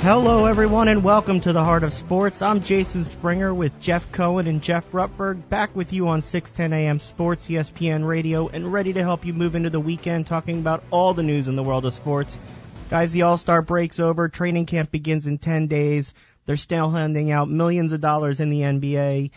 Hello, everyone, and welcome to the Heart of Sports. I'm Jason Springer with Jeff Cohen and Jeff Rutberg, back with you on 610 AM Sports, ESPN Radio, and ready to help you move into the weekend talking about all the news in the world of sports. Guys, the All-Star break's over. Training camp begins in 10 days. They're still handing out millions of dollars in the NBA.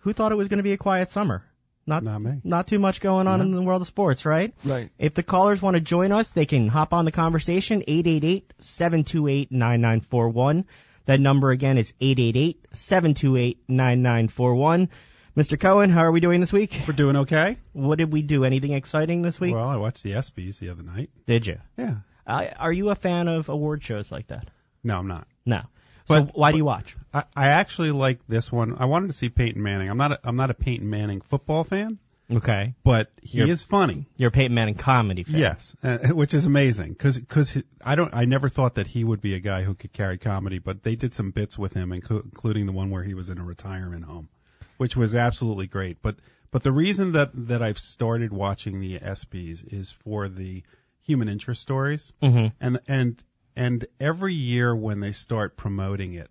Who thought it was going to be a quiet summer? Not, Not me. Not too much going on in the world of sports, right? Right. If the callers want to join us, they can hop on the conversation, 888-728-9941. That number again is 888-728-9941. Mr. Cohen, how are we doing this week? We're doing okay. What did we do? Anything exciting this week? Well, I watched the ESPYS the other night. did you? Yeah. Uh, are you a fan of award shows like that? No, I'm not. No. So But- why do you watch? I, I actually like this one. I wanted to see Peyton Manning. I'm not. A, I'm not a Peyton Manning football fan, Okay. but he You're- is funny. You're a Peyton Manning comedy fan. Yes, uh, which is amazing because because I don't. I never thought that he would be a guy who could carry comedy, but they did some bits with him, inclu- including the one where he was in a retirement home, which was absolutely great. But but the reason that that I've started watching the ESPYS is for the human interest stories. hmm and and and every year when they start promoting it,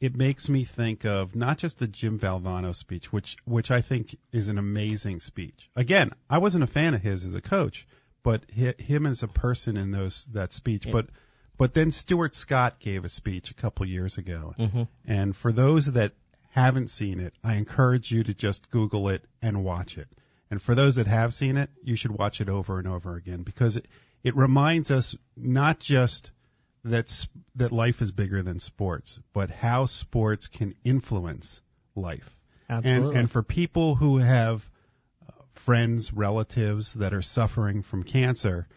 it makes me think of not just the Jim Valvano speech, which which I think is an amazing speech. Again, I wasn't a fan of his as a coach, but hi, him as a person in those that speech. But but then Stuart Scott gave a speech a couple years ago, hmm and for those that haven't seen it, I encourage you to just Google it and watch it. And for those that have seen it, you should watch it over and over again because it, it reminds us not just that that life is bigger than sports, but how sports can influence life. Absolutely. And and for people who have uh, friends, relatives that are suffering from cancer,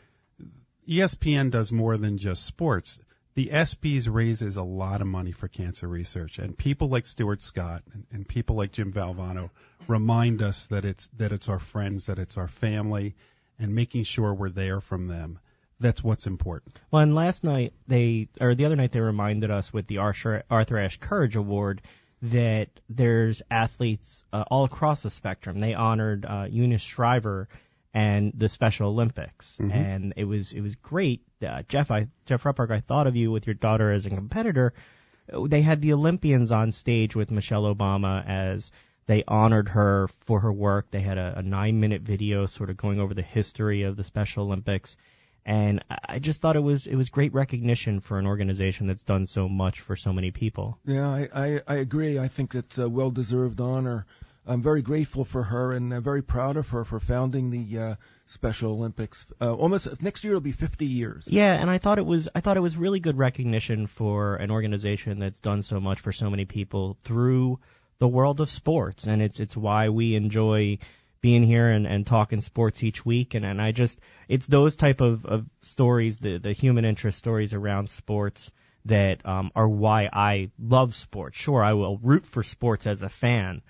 ESPN does more than just sports. The ESPYS raises a lot of money for cancer research, and people like Stuart Scott and, and people like Jim Valvano remind us that it's that it's our friends, that it's our family, and making sure we're there from them. That's what's important. Well, and last night they, or the other night they reminded us with the Arthur, Arthur Ashe Courage Award that there's athletes uh, all across the spectrum. They honored uh, Eunice Shriver and the Special Olympics, Mhm. and it was it was great. Uh, Jeff, I Jeff Rutberg, I thought of you with your daughter as a competitor. They had the Olympians on stage with Michelle Obama as they honored her for her work. They had a, a nine minute video sort of going over the history of the Special Olympics and I- just thought it was it was great recognition for an organization that's done so much for so many people. Yeah, I, I, I agree. I think it's a well-deserved honor. I'm very grateful for her and uh, very proud of her for founding the uh, Special Olympics. Uh, almost next year it'll be 50 years. Yeah, and I thought it was I thought it was really good recognition for an organization that's done so much for so many people through the world of sports, and it's it's why we enjoy being here and, and talking sports each week and, and I just it's those type of, of stories, the the human interest stories around sports that um, are why I love sports. Sure, I will root for sports as a fan,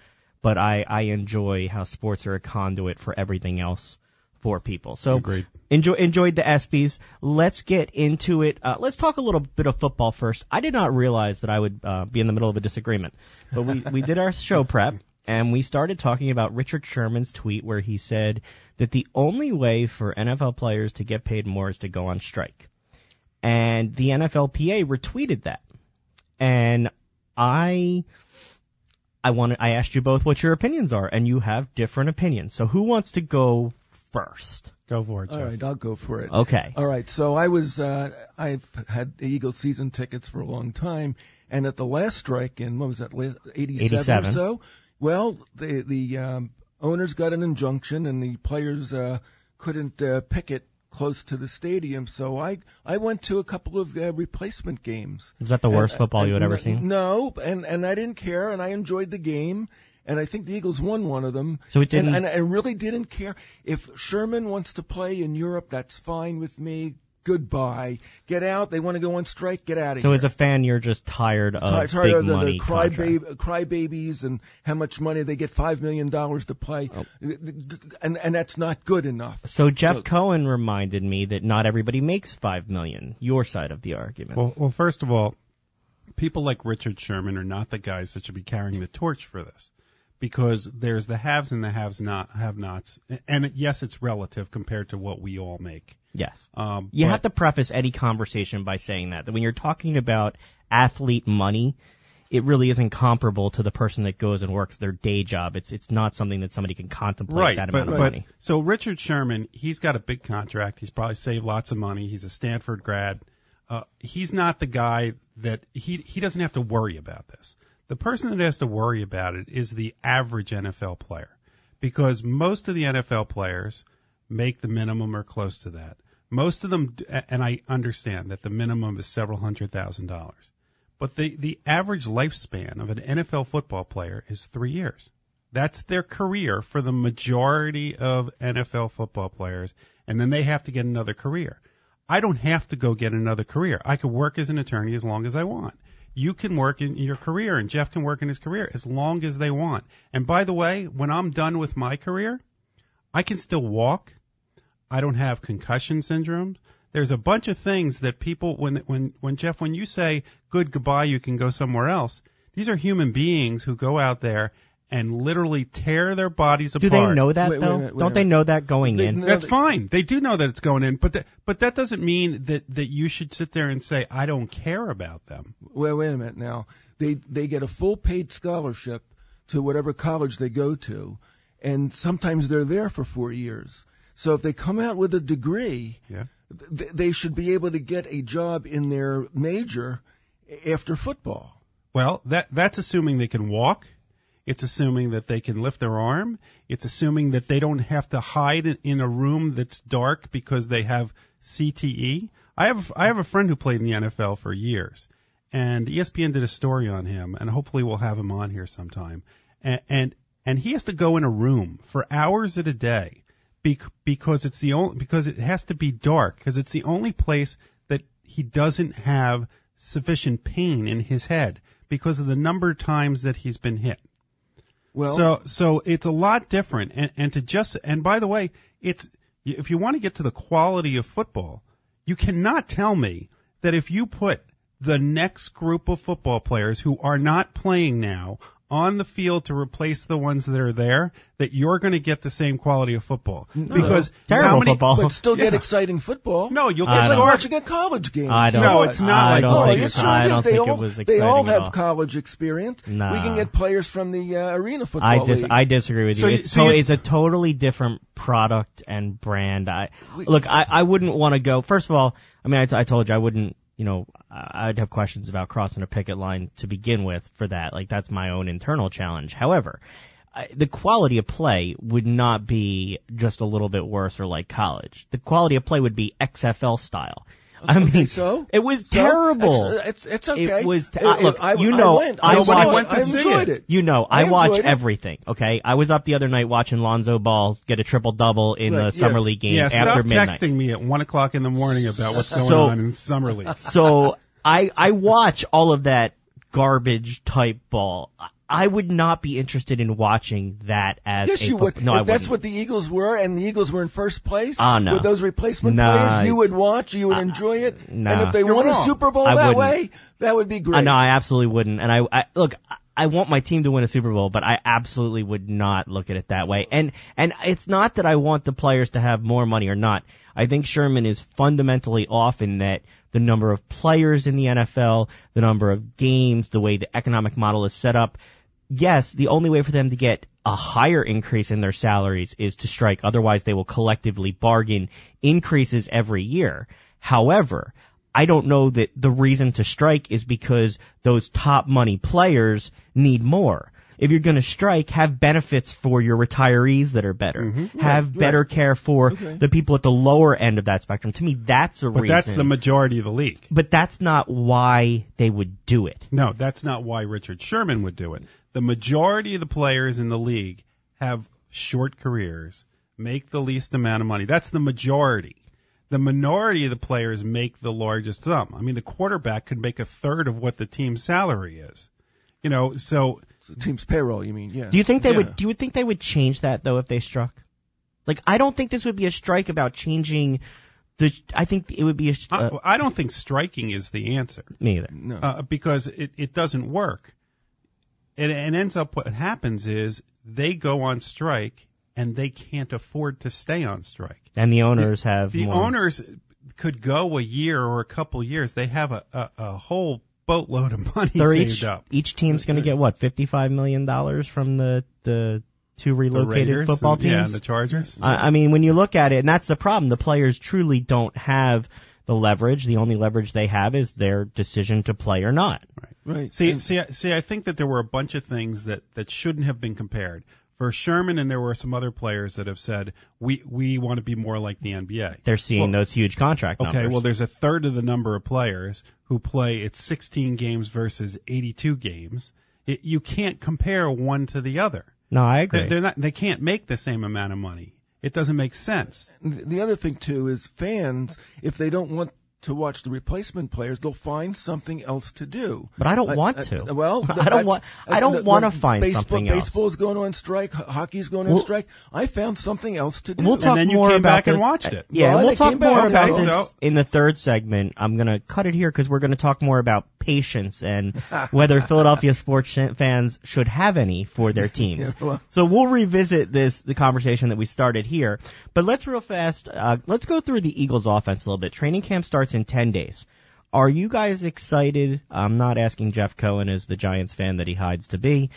but I, I enjoy how sports are a conduit for everything else for people. So Agreed. enjoy, enjoyed the ESPYS. Let's get into it. Uh, let's talk a little bit of football first. I did not realize that I would uh, be in the middle of a disagreement, but we, we did our show prep and we started talking about Richard Sherman's tweet where he said that the only way for NFL players to get paid more is to go on strike. And the NFLPA retweeted that. And I I wanted I asked you both what your opinions are and you have different opinions. So who wants to go first? Go for it, All Jeff. right, I'll go for it. Okay. All right, so I was uh, I've had Eagles season tickets for a long time, and at the last strike in what was that, la- 87, 87. or so? Well, the the um, owners got an injunction, and the players uh, couldn't uh, picket close to the stadium. So I I went to a couple of uh, replacement games. Is that the worst And- football you had ever seen? No, and and I didn't care, and I enjoyed the game. And I think the Eagles won one of them. So it didn't- And, and I really didn't care. If Sherman wants to play in Europe, that's fine with me. Goodbye. Get out. They want to go on strike. Get out of So here. So as a fan, you're just tired of Tired- tired big of the, money the cry, contract. Uh, cry babies and how much money they get five million dollars to play, Oh. Uh, and and that's not good enough. So Jeff Look. Cohen reminded me that not everybody makes five million. Your side of the argument. Well, well, first of all, people like Richard Sherman are not the guys that should be carrying the torch for this, because there's the haves and the haves not have-nots, and yes, it's relative compared to what we all make. yes. Um, You but- have to preface any conversation by saying that that when you're talking about athlete money, it really isn't comparable to the person that goes and works their day job. It's it's not something that somebody can contemplate right, that but, amount of but money. so Richard Sherman, he's got a big contract. He's probably saved lots of money. He's a Stanford grad. Uh, he's not the guy that he he doesn't have to worry about this. The person that has to worry about it is the average NFL player, because most of the NFL players make the minimum or close to that. Most of them, and I understand that the minimum is several hundred thousand dollars, but the the average lifespan of an NFL football player is three years. That's their career for the majority of NFL football players, and then they have to get another career. I don't have to go get another career. I could work as an attorney as long as I want. You can work in your career, and Jeff can work in his career as long as they want. And by the way, when I'm done with my career, I can still walk. I don't have concussion syndrome. There's a bunch of things that people, when when when Jeff, when you say good goodbye, you can go somewhere else. These are human beings who go out there and literally tear their bodies apart. Do they know that Wait, wait though? minute, wait Don't a they know that going They in? That's fine. They do know that it's going in, but that, but that doesn't mean that that you should sit there and say I don't care about them. Wait, wait a minute now. They they get a full paid scholarship to whatever college they go to, and sometimes they're there for four years. So if they come out with a degree, Yeah. th- they should be able to get a job in their major after football. Well, that that's assuming they can walk. It's assuming that they can lift their arm. It's assuming that they don't have to hide in- a room that's dark because they have CTE. I have I have a friend who played in the NFL for years, and ESPN did a story on him, and hopefully we'll have him on here sometime. And and, and he has to go in a room for hours at a day because it's the only because it has to be dark because it's the only place that he doesn't have sufficient pain in his head because of the number of times that he's been hit. Well, so so it's a lot different. And and to just and by the way, it's if you want to get to the quality of football, you cannot tell me that if you put the next group of football players who are not playing now on the field to replace the ones that are there, that you're going to get the same quality of football. because Terrible many, football. but still get Yeah. exciting football. No, you'll get it's like watching a college game. I don't. No, it's not I like don't think it it's, sure I don't they think all, it was They all have all. college experience. Nah. We can get players from the uh, arena football I dis- league. I disagree with you. So it's so to- you- it's a totally different product and brand. I We- look. I, I wouldn't want to go. First of all, I mean, I, t- I told you I wouldn't. You know, I'd have questions about crossing a picket line to begin with for that. Like that's my own internal challenge. However, I, the quality of play would not be just a little bit worse or like college. The quality of play would be XFL style. I Okay, mean, so? it was So, terrible. It's, it's, it's okay. It was t- It- uh, look, I, you know, I went. I I, watched- went, I to see enjoyed it. it. You know, I I, watch it. everything. Okay, I was up the other night watching Lonzo Ball get a triple double in Right, the summer yes. league game after midnight. yeah, after stop midnight. texting me at one o'clock in the morning about what's going So- on in summer league. So I I watch all of that garbage type ball. I- I would not be interested in watching that as Yes, a you fo- would. No, I that's wouldn't. what the Eagles were, and the Eagles were in first place Ah, no. with those replacement Nah, players, you would watch, you would enjoy it. nah. And if they You're won a. Super Bowl I that wouldn't. way, that would be great. Uh, no, I absolutely wouldn't. And I, I look, I- I want my team to win a Super Bowl, but I absolutely would not look at it that way. And and it's not that I want the players to have more money or not. I think Sherman is fundamentally off in that the number of players in the NFL, the number of games, the way the economic model is set up. Yes, the only way for them to get a higher increase in their salaries is to strike. Otherwise, they will collectively bargain increases every year. However, I don't know that the reason to strike is because those top money players need more. If you're going to strike, have benefits for your retirees that are better. Mm-hmm. Have Right, better care for Okay. the people at the lower end of that spectrum. To me, that's a But reason. that's the majority of the league. but that's not why they would do it. No, that's not why Richard Sherman would do it. The majority of the players in the league have short careers, make the least amount of money. That's the majority. The minority of the players make the largest sum. I mean, the quarterback could make a third of what the team's salary is. You know, so So team's payroll, you mean? Yeah. Do you think they Yeah. would? Do you think they would change that though if they struck? Like, I don't think this would be a strike about changing the. I think it would be a. Uh, I, I don't think striking is the answer. me either. no. uh, because it, it doesn't work. And it ends up what happens is they go on strike and they can't afford to stay on strike. And the owners have The more. owners could go a year or a couple years. They have a, a, a whole boatload of money They're saved each up. each team's going to uh, get what fifty five million dollars from the the two The relocated Raiders football teams. Yeah, the Chargers. I, I mean, when you look at it, and that's the problem. The players truly don't have the leverage. The only leverage they have is their decision to play or not. Right. Right. See, And- see, I- see. I think that there were a bunch of things that that shouldn't have been compared. For Sherman, and there were some other players that have said we we want to be more like the NBA. They're seeing Well, those huge contract Numbers. Okay, well, there's a third of the number of players who play at 16 games versus 82 games. It, you can't compare one to the other. no, I agree. They're, they're not. They can't make the same amount of money. It doesn't make sense. The other thing too is fans, if they don't want to watch the replacement players, they'll find something else to do. But I don't Uh, want uh, to. well, I don't want- I uh, don't the- wanna find baseball, something else. Baseball's going on strike. ho- Hockey's going on Well- strike. I found something else to do. We'll talk then you more came about back and this- watched it. Yeah, Well, and we'll talk more about watched this it. in the third segment. I'm gonna cut it here because we're gonna talk more about patience and whether Philadelphia sports fans should have any for their teams. Yeah, well- so we'll revisit this the conversation that we started here. But let's real fast. Uh, let's go through the Eagles' offense a little bit. Training camp starts in 10 days. Are you guys excited? I'm not asking Jeff Cohen as the Giants fan that he hides to be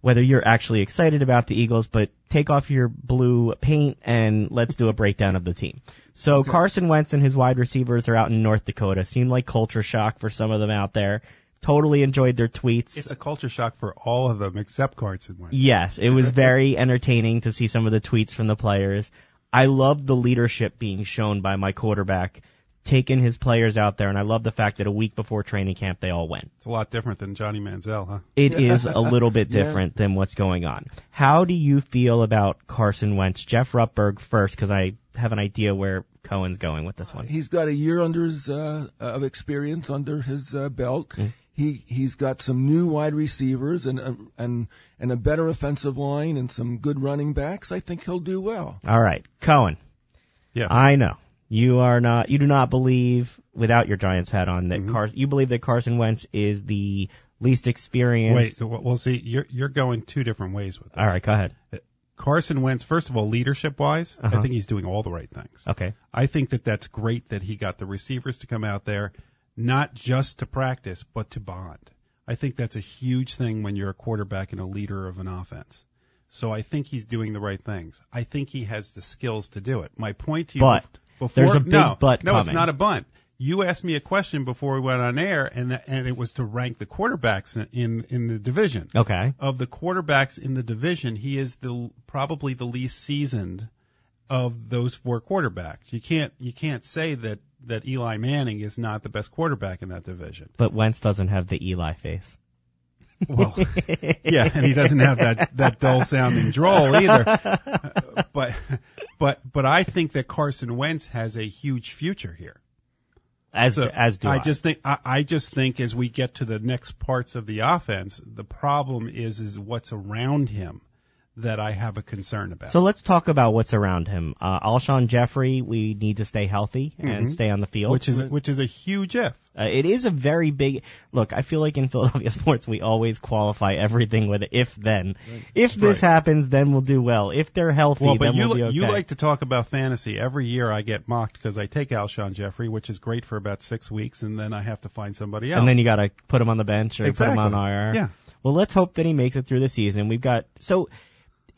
whether you're actually excited about the Eagles, but take off your blue paint and let's do a breakdown of the team. So Carson Wentz and his wide receivers are out in North Dakota. Seemed like culture shock for some of them out there. Totally enjoyed their tweets. It's a culture shock for all of them except Carson Wentz. Yes, it was very entertaining to see some of the tweets from the players. I loved the leadership being shown by my quarterback, taking his players out there, and I love the fact that a week before training camp they all went. It's a lot different than Johnny Manziel, huh? It is a little bit Yeah. different than what's going on. How do you feel about Carson Wentz? Jeff Rutberg first, because I have an idea where Cohen's going with this one. He's got a year under his uh, of experience under his uh, belt. Mm. He he's got some new wide receivers and a, and and a better offensive line and some good running backs. I think he'll do well. All right, Cohen. Yeah. I know you are not. You do not believe, without your Giants hat on, that Mhm. Car- you believe that Carson Wentz is the least Wait, experienced. well, well, see, you're you're going two different ways with this. All right, go ahead. Carson Wentz, first of all, leadership wise, Uh-huh. I think he's doing all the right things. Okay. I think that that's great that he got the receivers to come out there, not just to practice, but to bond. I think that's a huge thing when you're a quarterback and a leader of an offense. So I think he's doing the right things. I think he has the skills to do it. My point to you But before, there's a big no, but no, it's not a bunt. You asked me a question before we went on air, and that, and it was to rank the quarterbacks in in, in the division Okay. of the quarterbacks in the division, he is the probably the least seasoned of those four quarterbacks. You can't you can't say that that Eli Manning is not the best quarterback in that division. But Wentz doesn't have the Eli face. Well, yeah, and he doesn't have that that dull sounding drawl either. But but but I think that Carson Wentz has a huge future here. As So as do I. I just think I, I just think as we get to the next parts of the offense, the problem is is what's around him that I have a concern about. So let's talk about what's around him. Uh, Alshon Jeffery, we need to stay healthy and Mhm. stay on the field. which is which is a huge if. Uh, it is a very big look. I feel like in Philadelphia sports, we always qualify everything with if then. If this Right. happens, then we'll do well. If they're healthy, Well, but then you we'll be okay. you like to talk about fantasy. Every year I get mocked because I take Alshon Jeffery, which is great for about six weeks, and then I have to find somebody else. and then you got to put him on the bench or exactly. put him on IR. Yeah. Well, let's hope that he makes it through the season. We've got so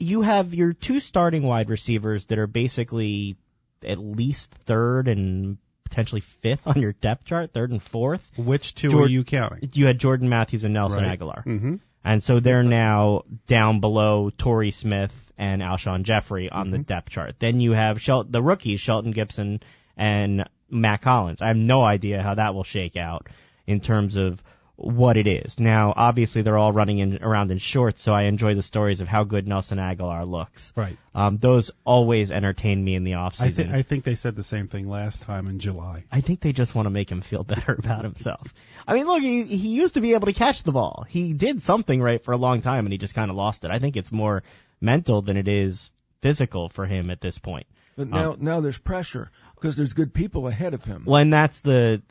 you have your two starting wide receivers that are basically at least third and potentially fifth on your depth chart, third and fourth. Which two Jord- are you counting? You had Jordan Matthews and Nelson Right. Agholor. Mm-hmm. And so they're now down below Torrey Smith and Alshon Jeffery on the depth chart. Then you have Shel- the rookies, Shelton Gibson and Mack Hollins. I have no idea how that will shake out in terms of what it is. Now, obviously, they're all running in, around in shorts, so I enjoy the stories of how good Nelson Agholor looks. Right. Um, those always entertain me in the offseason. I think I think they said the same thing last time in July. I think they just want to make him feel better about himself. I mean, look, he, he used to be able to catch the ball. He did something right for a long time, and he just kind of lost it. I think it's more mental than it is physical for him at this point. But now now there's pressure because there's good people ahead of him. When that's the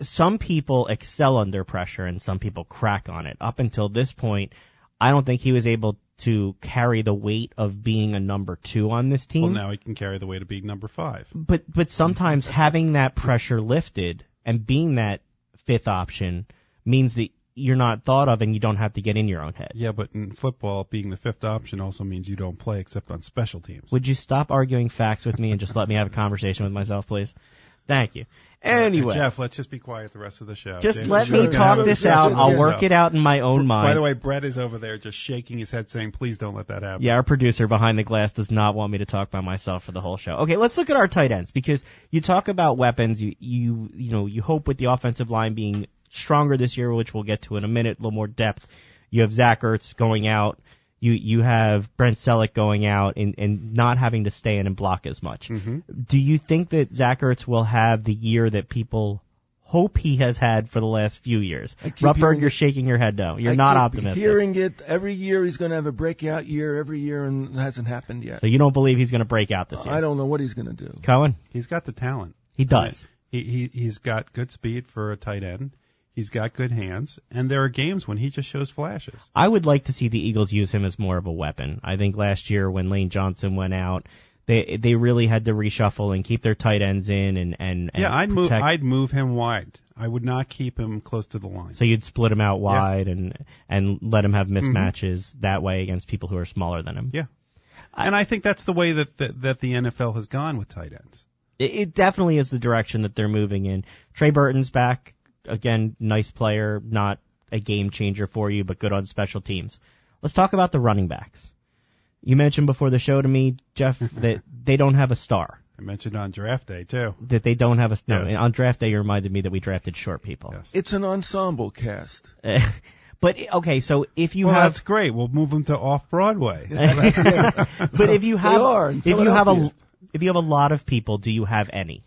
some people excel under pressure and some people crack on it. Up until this point, I don't think he was able to carry the weight of being a number two on this team. Well, now he can carry the weight of being number five. but but sometimes having that pressure lifted and being that fifth option means that you're not thought of and you don't have to get in your own head. Yeah, but in football, being the fifth option also means you don't play except on special teams. Would you stop arguing facts with me and just let me have a conversation with myself, please? Thank you. Anyway, Jeff, let's just be quiet the rest of the show. just James let me talk this out. I'll work it out in my own mind. By the way, Brett is over there just shaking his head saying, please don't let that happen. Yeah, our producer behind the glass does not want me to talk by myself for the whole show. Okay, let's look at our tight ends because you talk about weapons. You you you know you hope with the offensive line being stronger this year, which we'll get to in a minute, a little more depth. You have Zach Ertz going out. You you have Brent Celek going out and, and not having to stay in and block as much. hmm Do you think that Zach Ertz will have the year that people hope he has had for the last few years? I Rutberg, you're shaking your head no. You're I not keep optimistic. Hearing it every year, he's going to have a breakout year every year, and it hasn't happened yet. So you don't believe he's going to break out this year? I don't know what he's going to do. Cohen, He's got the talent. he does. He, he, he's got good speed for a tight end. He's got good hands. And there are games when he just shows flashes. I would like to see the Eagles use him as more of a weapon. I think last year when Lane Johnson went out, they they really had to reshuffle and keep their tight ends in and and, and yeah, I'd move, I'd move him wide. I would not keep him close to the line. so you'd split him out wide and and let him have Mm-hmm. mismatches that way against people who are smaller than him. Yeah. And I think that's the way that, that, that the NFL has gone with tight ends. It, it definitely is the direction that they're moving in. Trey Burton's back again, nice player, not a game changer for you, but good on special teams. Let's talk about the running backs. You mentioned before the show to me, Jeff, that they don't have a star. I mentioned on draft day too. that they don't have a no Yes. on draft day you reminded me that we drafted short people Yes. It's an ensemble cast. but okay so if you well, have that's great. We'll move them to off Broadway. but if you have are in if you have a if you have a lot of people do you have any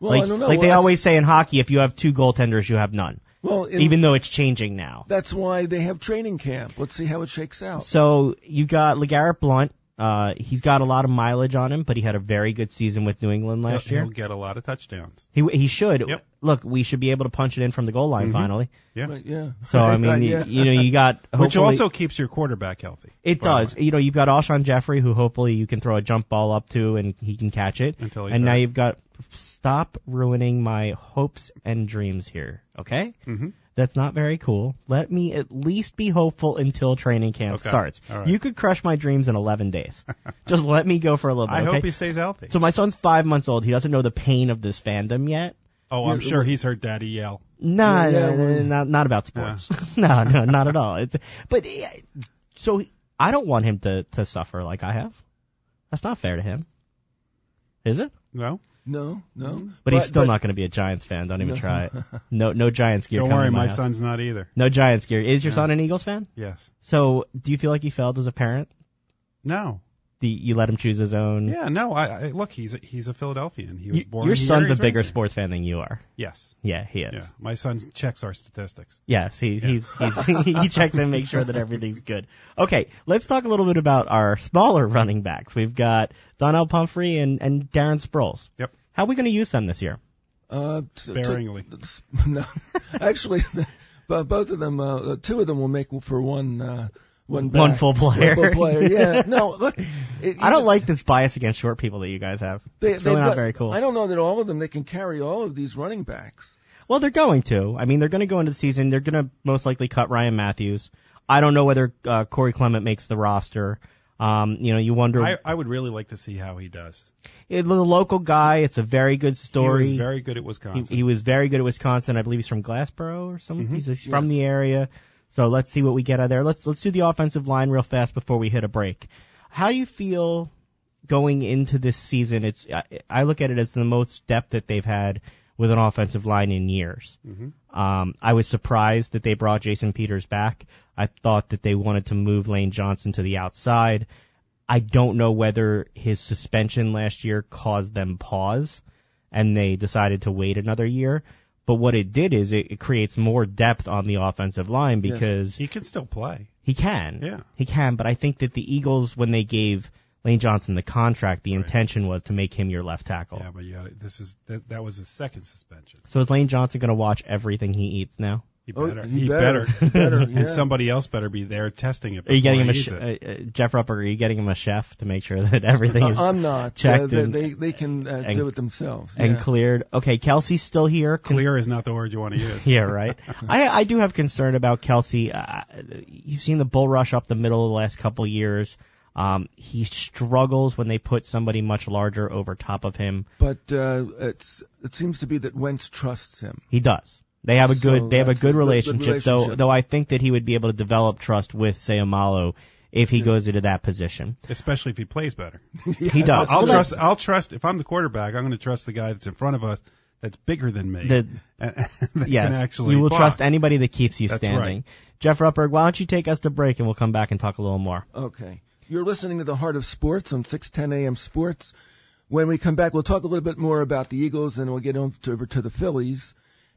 Well, like I don't know. like Well, they always say in hockey if you have two goaltenders you have none Well, in, even though it's changing now that's why they have training camp. Let's see how it shakes out. so you got LeGarrette Blunt uh he's got a lot of mileage on him but he had a very good season with New England last he'll, year he'll get a lot of touchdowns. he he should Yep. look we should be able to punch it in from the goal line Mhm. finally Yeah. Right, yeah. so I mean yeah. you, you know you got Which also keeps your quarterback healthy. It does. You know, you've got Alshon Jeffery, who hopefully you can throw a jump ball up to and he can catch it. Until he's and now you've got stop ruining my hopes and dreams here. Okay, Mhm. That's not very cool. Let me at least be hopeful until training camp Okay. starts. All right. You could crush my dreams in 11 days. Just let me go for a little bit. I okay? hope he stays healthy. so my son's five months old. He doesn't know the pain of this fandom yet. oh, I'm sure he's heard Daddy yell. No, Yeah, yeah, no, no, not not about sports. no, no, not at all. It's, but so I don't want him to to suffer like I have. That's not fair to him, is it? No, No, no. Mm-hmm. But, he's still not going to be a Giants fan. Don't even No. try it. No, no Giants gear. don't coming worry, to my my house. son's not either. No Giants gear. Is your Yeah. son an Eagles fan? Yes. So do you feel like you failed as a parent? No. Do you let him choose his own? Yeah, no. I, I look. He's a, he's a Philadelphian. He was You- born your here, son's a bigger raised sports fan than you are. Yes. Yeah, he is. Yeah. My son checks our statistics. Yes, he, he's, he's, he checks and makes sure that everything's good. Okay, let's talk a little bit about our smaller running backs. We've got Donnell Pumphrey and, and Darren Sproles. Yep. How are we going to use them this year? Uh, t- t- Sparingly. no, actually, both of them, uh, two of them will make for one, uh, one, One full player. One full player. Yeah. No, look. It, I don't like this bias against short people that you guys have. They, it's really they've not got- very cool. I don't know that all of them they can carry all of these running backs. Well, they're going to. I mean, they're going to go into the season. They're going to most likely cut Ryan Mathews. I don't know whether uh, Corey Clement makes the roster. Um, you know, you wonder. I, I would really like to see how he does. It- the local guy. It's a very good story. He was very good at Wisconsin. he was very good at Wisconsin. I believe he's from Glassboro or something. Mhm. He's he's from the area. So let's see what we get out of there. Let's let's do the offensive line real fast before we hit a break. How do you feel going into this season? It's I, I look at it as the most depth that they've had with an offensive line in years. Mhm. Um, I was surprised that they brought Jason Peters back. I thought that they wanted to move Lane Johnson to the outside. I don't know whether his suspension last year caused them pause and they decided to wait another year. But what it did is it, it creates more depth on the offensive line Yes. because he can still play. he can. Yeah. He can, but I think that the Eagles, when they gave Lane Johnson the contract, the Right. intention was to make him your left tackle. Yeah, but yeah, this is that, that was his second suspension. So is Lane Johnson going to watch everything he eats now? He Oh, better. he he better. better. Better, yeah. And somebody else better be there testing it. Are you getting him a he sh- uh, Jeff Rutberg? Are you getting him a chef to make sure that everything is Uh, I'm not. checked Uh, they, and- they they can uh, and- do it themselves. and yeah. cleared? Okay, Kelce's still here. Clear is not the word you want to use. Yeah, right. I I do have concern about Kelce. Uh, you've seen the bull rush up the middle of the last couple years. Um, he struggles when they put somebody much larger over top of him. But uh, it's it seems to be that Wentz trusts him. He does. They have a So good they have a good a good- good relationship, though. Though I think that he would be able to develop trust with Seumalo if he goes into that position. Especially if he plays better. He does. I'll Well, that- trust. I'll trust. If I'm the quarterback, I'm going to trust the guy that's in front of us, that's bigger than me. The- that Yes, can actually you will block. trust anybody that keeps you That's standing. right. Jeff Rutberg, why don't you take us to break and we'll come back and talk a little more. Okay. You're listening to the Heart of Sports on 610 AM Sports. When we come back, we'll talk a little bit more about the Eagles and we'll get on to, over to the Phillies.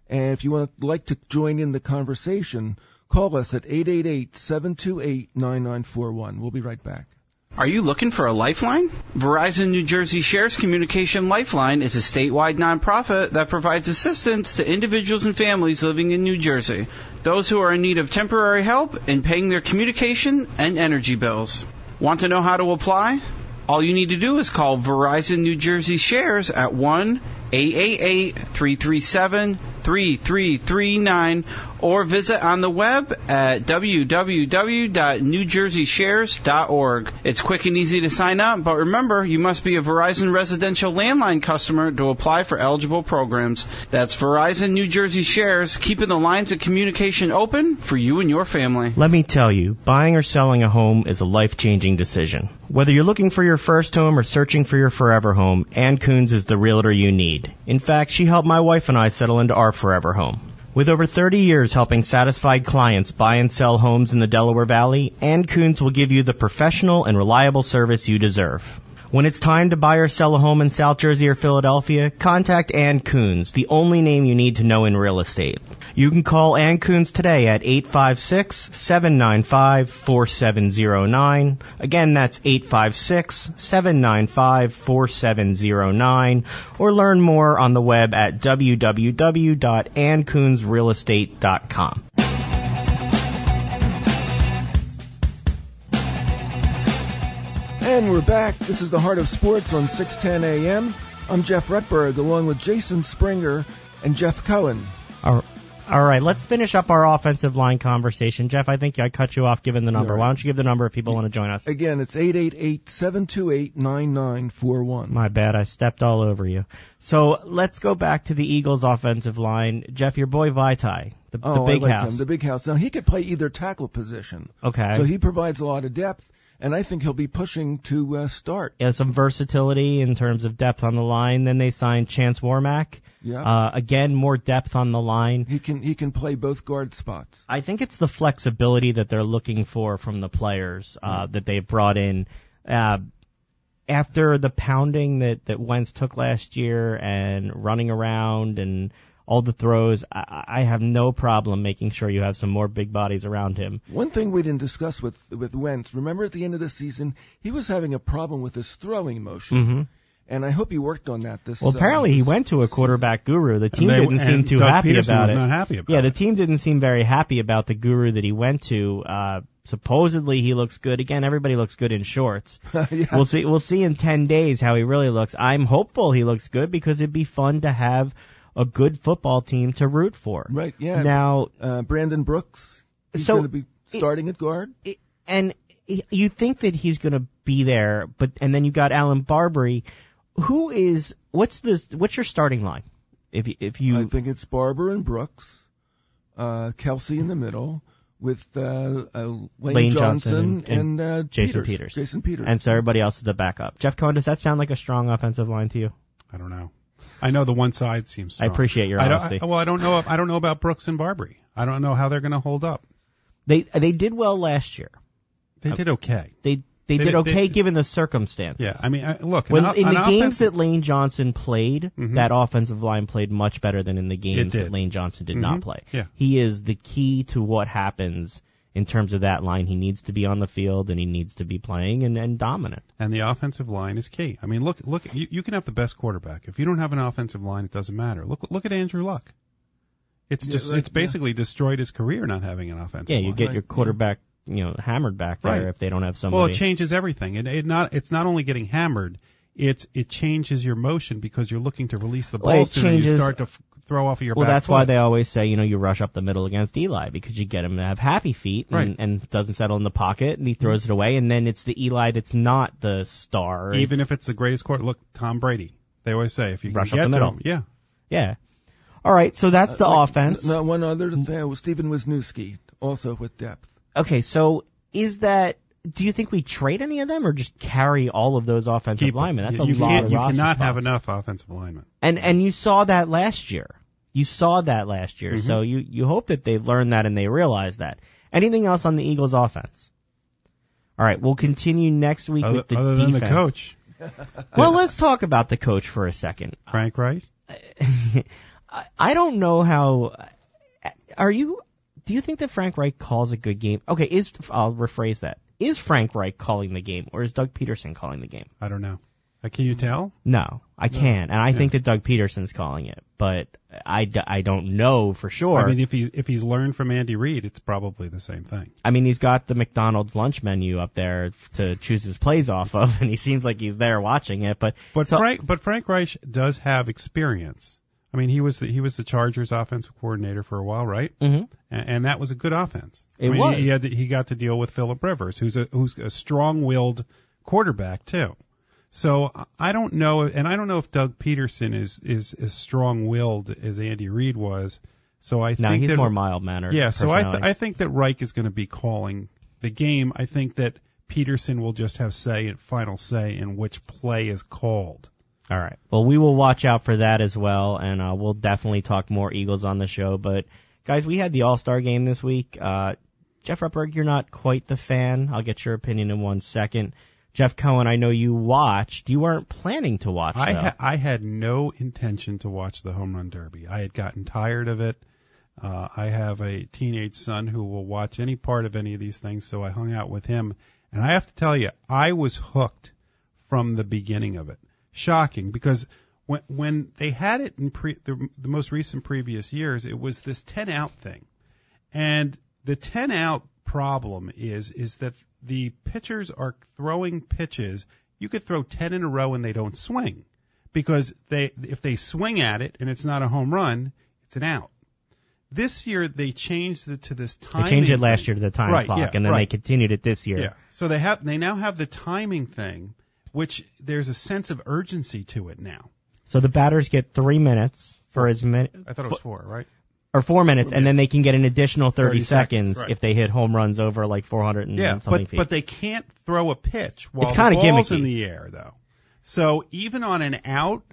And if you to like to join in the conversation, call us at 888-728-9941. We'll be right back. Are you looking for a lifeline? Verizon New Jersey Shares Communication Lifeline is a statewide nonprofit that provides assistance to individuals and families living in New Jersey, those who are in need of temporary help in paying their communication and energy bills. Want to know how to apply? All you need to do is call Verizon New Jersey Shares at 1 888 337 3339 or visit on the web at www.newjerseyshares.org. It's quick and easy to sign up, but remember, you must be a Verizon residential landline customer to apply for eligible programs. That's Verizon New Jersey Shares, keeping the lines of communication open for you and your family. Let me tell you, buying or selling a home is a life-changing decision. Whether you're looking for your first home or searching for your forever home, Ann Coons is the realtor you need. In fact, she helped my wife and I settle into our forever home. With over 30 years helping satisfied clients buy and sell homes in the Delaware Valley, Ann Coons will give you the professional and reliable service you deserve. When it's time to buy or sell a home in South Jersey or Philadelphia, contact Ann Coons, the only name you need to know in real estate. You can call Ann Coons today at 856-795-4709. Again, that's 856-795-4709. Or learn more on the web at www.anncoonsrealestate.com. And we're back. This is the Heart of Sports on 610 AM. I'm Jeff Rutberg along with Jason Springer and Jeff Cohen. All right, let's finish up our offensive line conversation. Jeff, I think I cut you off given the number. You're Why don't you give the number if people want to join us? Again, it's 888-728-9941. My bad, I stepped all over you. So let's go back to the Eagles' offensive line. Jeff, your boy Vaitai, the, Oh, the big I like house. him, the big house. Now he could play either tackle position, okay. so he provides a lot of depth, and I think he'll be pushing to uh, start. yeah, some versatility in terms of depth on the line. Then they signed Chance Warmack. Yeah, Uh, again, more depth on the line. he can he can play both guard spots. I think it's the flexibility that they're looking for from the players uh, that they've brought in. Uh, after the pounding that that Wentz took last year and running around and all the throws, I, I have no problem making sure you have some more big bodies around him. One thing we didn't discuss with with Wentz. Remember at the end of the season, he was having a problem with his throwing motion, hmm and I hope he worked on that this. Well, uh, apparently he went to a quarterback guru. The team they- didn't seem too Doug happy Pederson about was it. not happy about yeah, the team didn't seem very happy about the guru that he went to. Uh, supposedly he looks good. Again, everybody looks good in shorts. yeah. We'll see. We'll see in ten days how he really looks. I'm hopeful he looks good because it'd be fun to have a good football team to root for. Right, yeah. Now, uh, Brandon Brooks. He's So- going to be starting at guard. it- and you think that he's going to be there, but and then you got Allen Barbre. Who is what's this? What's your starting line? If you- if you I think it's Barber and Brooks, uh, Kelce in the middle, with uh, uh, Lane, Lane Johnson Johnson, and- and, uh, Jason Peters. Peters. Jason Peters. and so everybody else is the backup. Jeff Cohen, does that sound like a strong offensive line to you? I don't know. I know the one side seems. I appreciate your I honesty. I, well, I don't know. I don't know about Brooks and Barbre. I don't know how they're going to hold up. They they did well last year. They did okay. They they, They did okay they- given the circumstances. Yeah, I mean, I, look, When, an, in an the games that Lane Johnson played, Mhm. that offensive line played much better than in the games that Lane Johnson did not Mhm. play. Yeah. He is the key to what happens in terms of that line. He needs to be on the field and he needs to be playing and, and dominant. and the offensive line is key. I mean, look, look, you, you can have the best quarterback if you don't have an offensive line. It doesn't matter. Look, look at Andrew Luck. It's Yeah, just like- it's basically destroyed his career not having an offensive line. Yeah, you line. get Right, your yeah. quarterback, you know, hammered back there Right. if they don't have somebody. Well, it changes everything. It, it not it's not only getting hammered, it's it changes your motion because you're looking to release the ball Well, it sooner. You start to f- throw off of your well, back that's why they always say, you know, you rush up the middle against Eli because you get him to have happy feet and, Right. and doesn't settle in the pocket and he mm-hmm. throws it away and then it's the Eli that's not the star. even It's- if it's the greatest court. Look, Tom Brady. They always say if you can Rush up get the to middle. him, yeah. yeah. All right, so that's uh, the Like, offense. No, one other thing Stefen Wisniewski, also with depth. Okay, so is that? Do you think we trade any of them or just carry all of those offensive Keep 'em. linemen? That's you, a you lot of You cannot have enough offensive linemen. And and you saw that last year. You saw that last year. Mm-hmm. So you you hope that they've learned that and they realize that. Anything else on the Eagles offense? All right, we'll continue next week Other, with the other than the coach, Well, let's talk about the coach for a second. Frank Reich. I- I don't know how. Are you? Do you think that Frank Reich calls a good game? Okay, is I'll rephrase that. Is Frank Reich calling the game, or is Doug Pederson calling the game? I don't know. Uh, can you tell? No, I can't, and I think that Doug Pederson's calling it, but I, d- I don't know for sure. I mean, if he if he's learned from Andy Reid, it's probably the same thing. I mean, he's got the McDonald's lunch menu up there to choose his plays off of, and he seems like he's there watching it. But But so- Frank, but Frank Reich does have experience. I mean, he was the, he was the Chargers offensive coordinator for a while, right? Mhm. And, and that was a good offense. It I mean, was. He, had to, he got to deal with Philip Rivers, who's a who's a strong-willed quarterback too. So I- don't know, and I don't know if Doug Pederson is is as strong-willed as Andy Reid was. So I no, he's that more mild mannered. yeah, so I th- I think that Reich is going to be calling the game. I think that Pederson will just have say final say in which play is called. All right. Well, we will watch out for that as well, and uh, we'll definitely talk more Eagles on the show. But guys, we had the All Star game this week. Uh, Jeff Rutberg, you're not quite the fan. I'll get your opinion in one second. Jeff Cohen, I know you watched. You weren't planning to watch. I ha- I had no intention to watch the home run derby. I had gotten tired of it. Uh, I have a teenage son who will watch any part of any of these things, so I hung out with him. And I have to tell you, I was hooked from the beginning of it. Shocking, because when when they had it in pre- the, the most recent previous years, it was this 10 out thing. And the 10 out problem is is that the pitchers are throwing pitches. You could throw 10 in a row and they don't swing because they if they swing at it and it's not a home run, it's an out. This year they changed it to this time. They changed it last year to the time Right, clock, yeah, and then they continued it this year. Yeah. So they have they now have the timing thing, which there's a sense of urgency to it now. So the batters get three minutes for as many, I thought it was four, right? or four minutes, and then they can get an additional 30, 30 seconds, seconds right. if they hit home runs over like 400 and Yeah, something but feet. but they can't throw a pitch while It's the ball's gimmicky. in the air, though. So even on an out,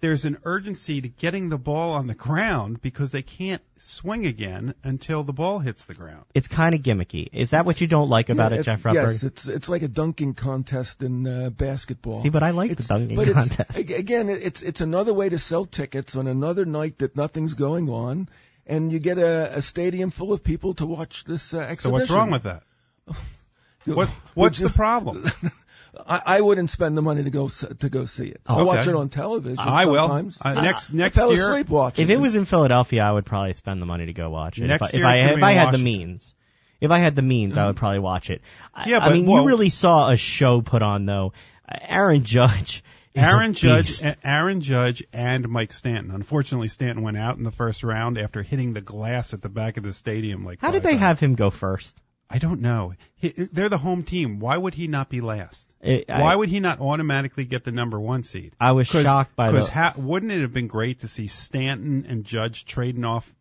there's an urgency to getting the ball on the ground because they can't swing again until the ball hits the ground. it's kind of gimmicky. Is that what you don't like about Yeah, it, Jeff Rutberg? Yes, it's it's like a dunking contest in uh, basketball. See, but I like the dunking but contest. ag- again, it's it's another way to sell tickets on another night that nothing's going on, and you get a, a stadium full of people to watch this uh, exhibition. So what's wrong with that? What what's the problem? I, I wouldn't spend the money to go to go see it. Oh, I'll watch it on television. I will. Uh, next I next fell year, asleep watching. If it was in Philadelphia, I would probably spend the money to go watch it. Next if I, year if I, it's gonna if I had the means. If I had the means, I would probably watch it. I- Yeah, I mean, well- you really saw a show put on though. Aaron Judge. Is Aaron a Judge, beast. Aaron Judge, and Mike Stanton. Unfortunately, Stanton went out in the first round after hitting the glass at the back of the stadium. Like, How did they times. have him go first? I don't know. He, they're the home team. Why would he not be last? It- I- Why would he not automatically get the number one seed? I was shocked by Because the. ha- wouldn't it have been great to see Stanton and Judge trading off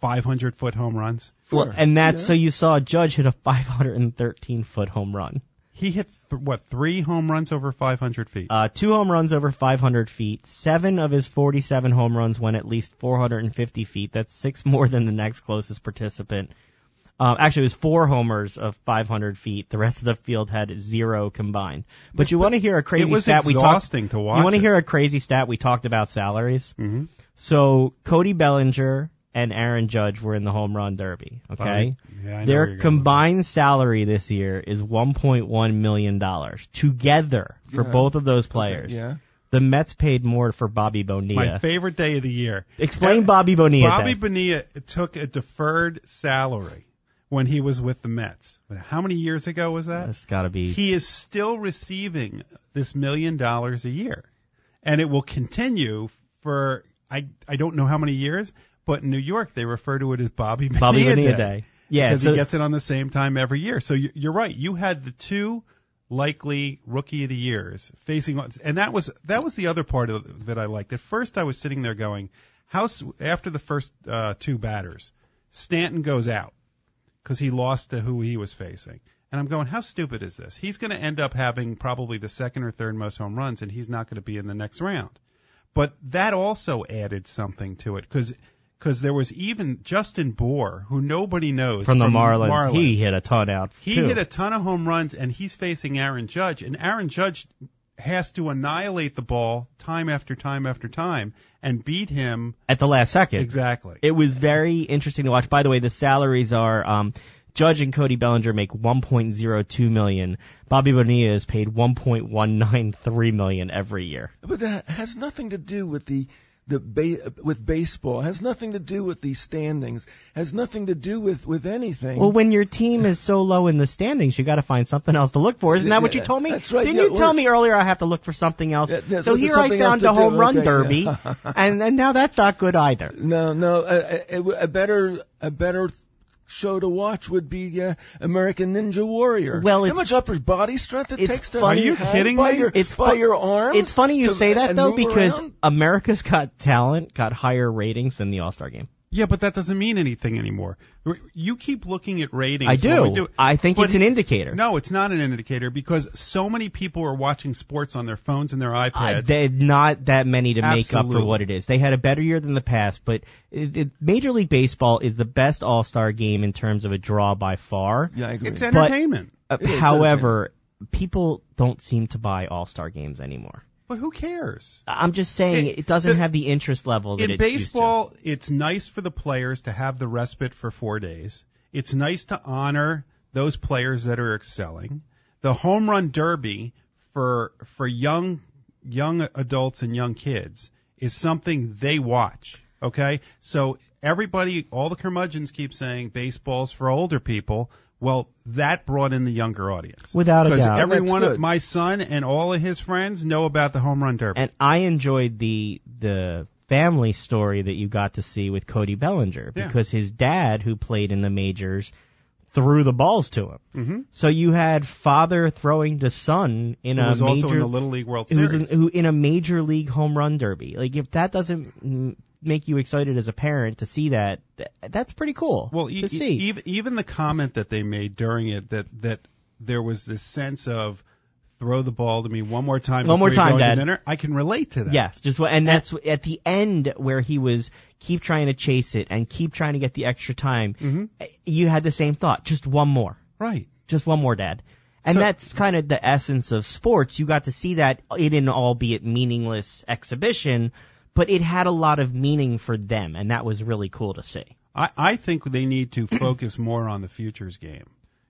500 foot home runs? well, Sure. and that's Yeah. so you saw Judge hit a 513 foot home run. He hit th- what three home runs over 500 feet? Uh, two home runs over 500 feet. Seven of his 47 home runs went at least 450 feet. That's six more than the next closest participant. Um, actually, it was four homers of 500 feet. The rest of the field had zero combined. But you want to hear a crazy it was stat? We talked. to watch. You want to hear a crazy stat? We talked about salaries. hmm So Cody Bellinger and Aaron Judge were in the home run derby. Okay. Yeah, Their combined salary this year is 1.1 million dollars together for Yeah. both of those players. Yeah. the Mets paid more for Bobby Bonilla. My favorite day of the year. Explain Bobby Bonilla. Bobby Day. Bonilla took a deferred salary when he was with the Mets. How many years ago was that? That's got to be. He is still receiving this million dollars a year, and it will continue for I I don't know how many years, but in New York they refer to it as Bobby Bonilla, Bobby Bonilla Day. Day. Yeah, because so he gets it on the same time every year. So you- you're right. You had the two likely rookie of the years facing, and that was that was the other part of that I liked. At first, I was sitting there going, "How?" After the first uh, two batters, Stanton goes out because he lost to who he was facing. And I'm going, how stupid is this? He's going to end up having probably the second or third most home runs, and he's not going to be in the next round. But that also added something to it because because there was even Justin Bour, who nobody knows from the Marlins, he hit a ton out. he too. hit a ton of home runs, and he's facing Aaron Judge, and Aaron Judge has to annihilate the ball time after time after time and beat him at the last second. exactly. It was very interesting to watch. By the way, the salaries are um, Judge and Cody Bellinger make 1.02 million. Bobby Bonilla is paid 1.193 million every year. But that has nothing to do with the the ba- with baseball. Has nothing to do with these standings. Has nothing to do with with anything. Well, when your team is so low in the standings, you got to find something else to look for. Isn't that what you told me? that's right. Didn't Yeah, you tell me earlier I have to look for something else? Yeah, yeah, so here I found a home do. run Okay, derby, yeah. and and now that's not good either. no, no, a, a, a better a better show to watch would be uh, American Ninja Warrior. Well, how much upper body strength it takes to funny- Are you kidding by me? Your, It's by fu- your arms. It's funny you to- say that though because around? America's Got Talent got higher ratings than the All Star Game. Yeah, but that doesn't mean anything anymore. You keep looking at ratings. I when we do. I think But it's an indicator. No, it's not an indicator because so many people are watching sports on their phones and their Uh, iPads. they not that many to make up for what it is. They had a better year than the past, but it, it, Major League Baseball is the best All Star game in terms of a draw by far. yeah, I agree. it's entertainment. Uh, It is however, people don't seem to buy All Star games anymore. But who cares? I'm just saying It- it, doesn't the- have the interest level that In it used to. baseball, it's nice for the players to have the respite for four days. It's nice to honor those players that are excelling. The home run derby for for young young adults and young kids is something they watch. Okay, so everybody, all the curmudgeons keep saying baseball's for older people. Well, that brought in the younger audience. Without a because doubt. every That's one of good. my son and all of his friends know about the home run derby. And I enjoyed the the family story that you got to see with Cody Bellinger Yeah. because his dad, who played in the majors, threw the balls to him. Mhm. So you had father throwing to son in It a was major. also in the Little League World it was Series. in, who in a major league home run derby. Like if that doesn't mm, make you excited as a parent to see that. That's pretty cool. Well, e- see. even even the comment that they made during it that that there was this sense of throw the ball to me one more time. One more time, Dad. Dinner. I can relate to that. Yes, just and that's at the end where he was keep trying to chase it and keep trying to get the extra time. Mhm. You had the same thought, just one more, Right. just one more, Dad. And So- that's kind of the essence of sports. You got to see that in an albeit meaningless exhibition, but it had a lot of meaning for them, and that was really cool to see. I, I think they need to focus more on the futures game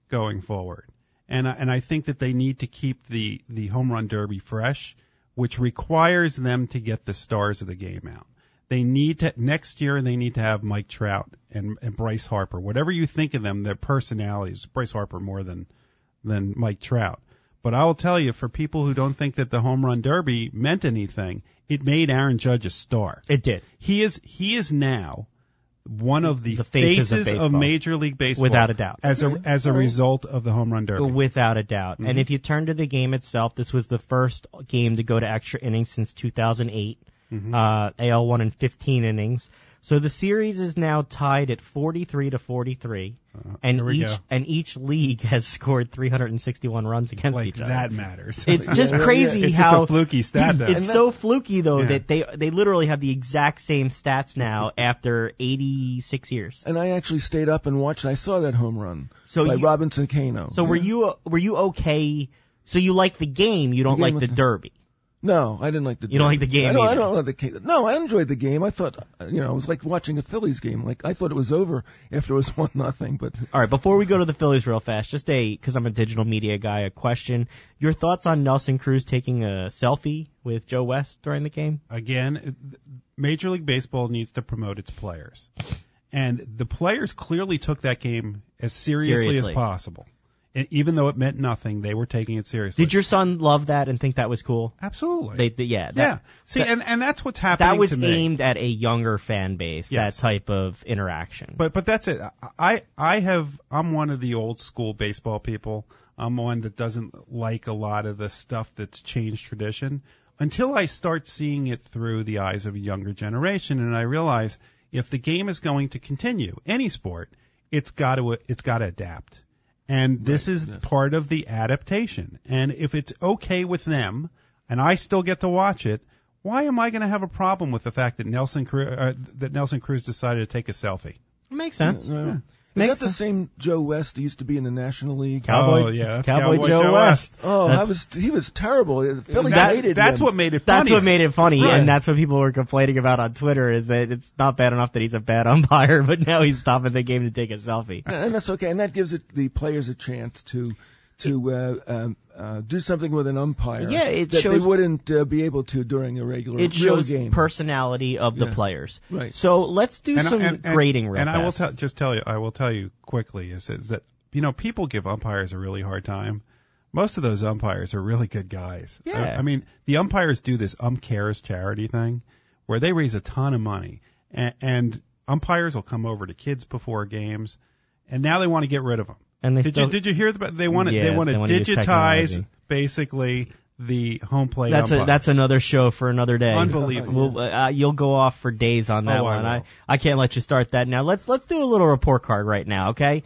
going forward. And I, and I think that they need to keep the, the home run derby fresh, which requires them to get the stars of the game out. They need to, next year they need to have Mike Trout and, and Bryce Harper. Whatever you think of them, their personalities, Bryce Harper more than, than Mike Trout. But I will tell you, for people who don't think that the home run derby meant anything, it made Aaron Judge a star. It did. He is he is now one of the, The faces of of. Major League Baseball, Without a doubt. as a as a result of the home run derby. Without a doubt. Mm-hmm. And if you turn to the game itself, this was the first game to go to extra innings since 2008. Mm-hmm. Uh, AL won in 15 innings. So the series is now tied at 43 to 43, and Uh, here we each go. and each league has scored 361 runs against like each other. that matters. It's just Yeah, yeah, crazy it's how just a fluky stat. Though. it's so fluky though Yeah. that they they literally have the exact same stats now after 86 years. And I actually stayed up and watched. I saw that home run So by you- Robinson Cano. So were you were you okay? So you like the game, you don't The like game the derby. No, I didn't like the. You don't like the game I don't, I don't like the game. No, I enjoyed the game. I thought, uh, you know, it was like watching a Phillies game. Like I thought it was over after it was one nothing. But All right, before we go to the Phillies real fast, just a because I'm a digital media guy, a question: Your thoughts on Nelson Cruz taking a selfie with Joe West during the game? Again, Major League Baseball needs to promote its players. And the players clearly took that game as seriously, Seriously. as possible. Even though it meant nothing, they were taking it seriously. Did your son love that and think that was cool? Absolutely. They, they yeah, that, yeah. See, that- and, and that's what's happening that was aimed at a younger fan base. Yes. That type of interaction. But but that's it. I I have I'm one of the old school baseball people. I'm one that doesn't like a lot of the stuff that's changed tradition until I start seeing it through the eyes of a younger generation and I realize if the game is going to continue, any sport, it's got to it's got to adapt. And this is part of the adaptation. And if it's okay with them and I still get to watch it, why am I going to have a problem with the fact that Nelson Cruz, uh, that Nelson Cruz decided to take a selfie? makes sense. uh, is Makes that the same Joe West who used to be in the National League? Cowboy, Oh, yeah, Cowboy, Cowboy Joe, Joe West. Oh, That's- I was he was terrible. Philly That's, hated that's him. what made it That's funny. what made it funny, Right. and that's what people were complaining about on Twitter. Is that it's not bad enough that he's a bad umpire, but now he's stopping the game to take a selfie. and that's okay. And that gives it the players a chance to to uh, um, uh, do something with an umpire. Yeah, it that shows- they wouldn't uh, be able to during a regular game. It real shows game. personality of the Yeah. players. Right. So let's do And- some and- and- grading real And fast. I will tell, just tell you, I will tell you quickly is that, that you know people give umpires a really hard time. Most of those umpires are really good guys. Yeah. I, I mean, the umpires do this Um Cares charity thing where they raise a ton of money, and, and umpires will come over to kids before games, and now they want to get rid of them. And they Did still, you did you hear about they want to Yeah, they want to digitize basically the home plate that's umpire. a, that's another show for another day. Unbelievable. We'll, uh, you'll go off for days on that Oh, I one. I. I can't let you start that now. Let's let's do a little report card right now, okay?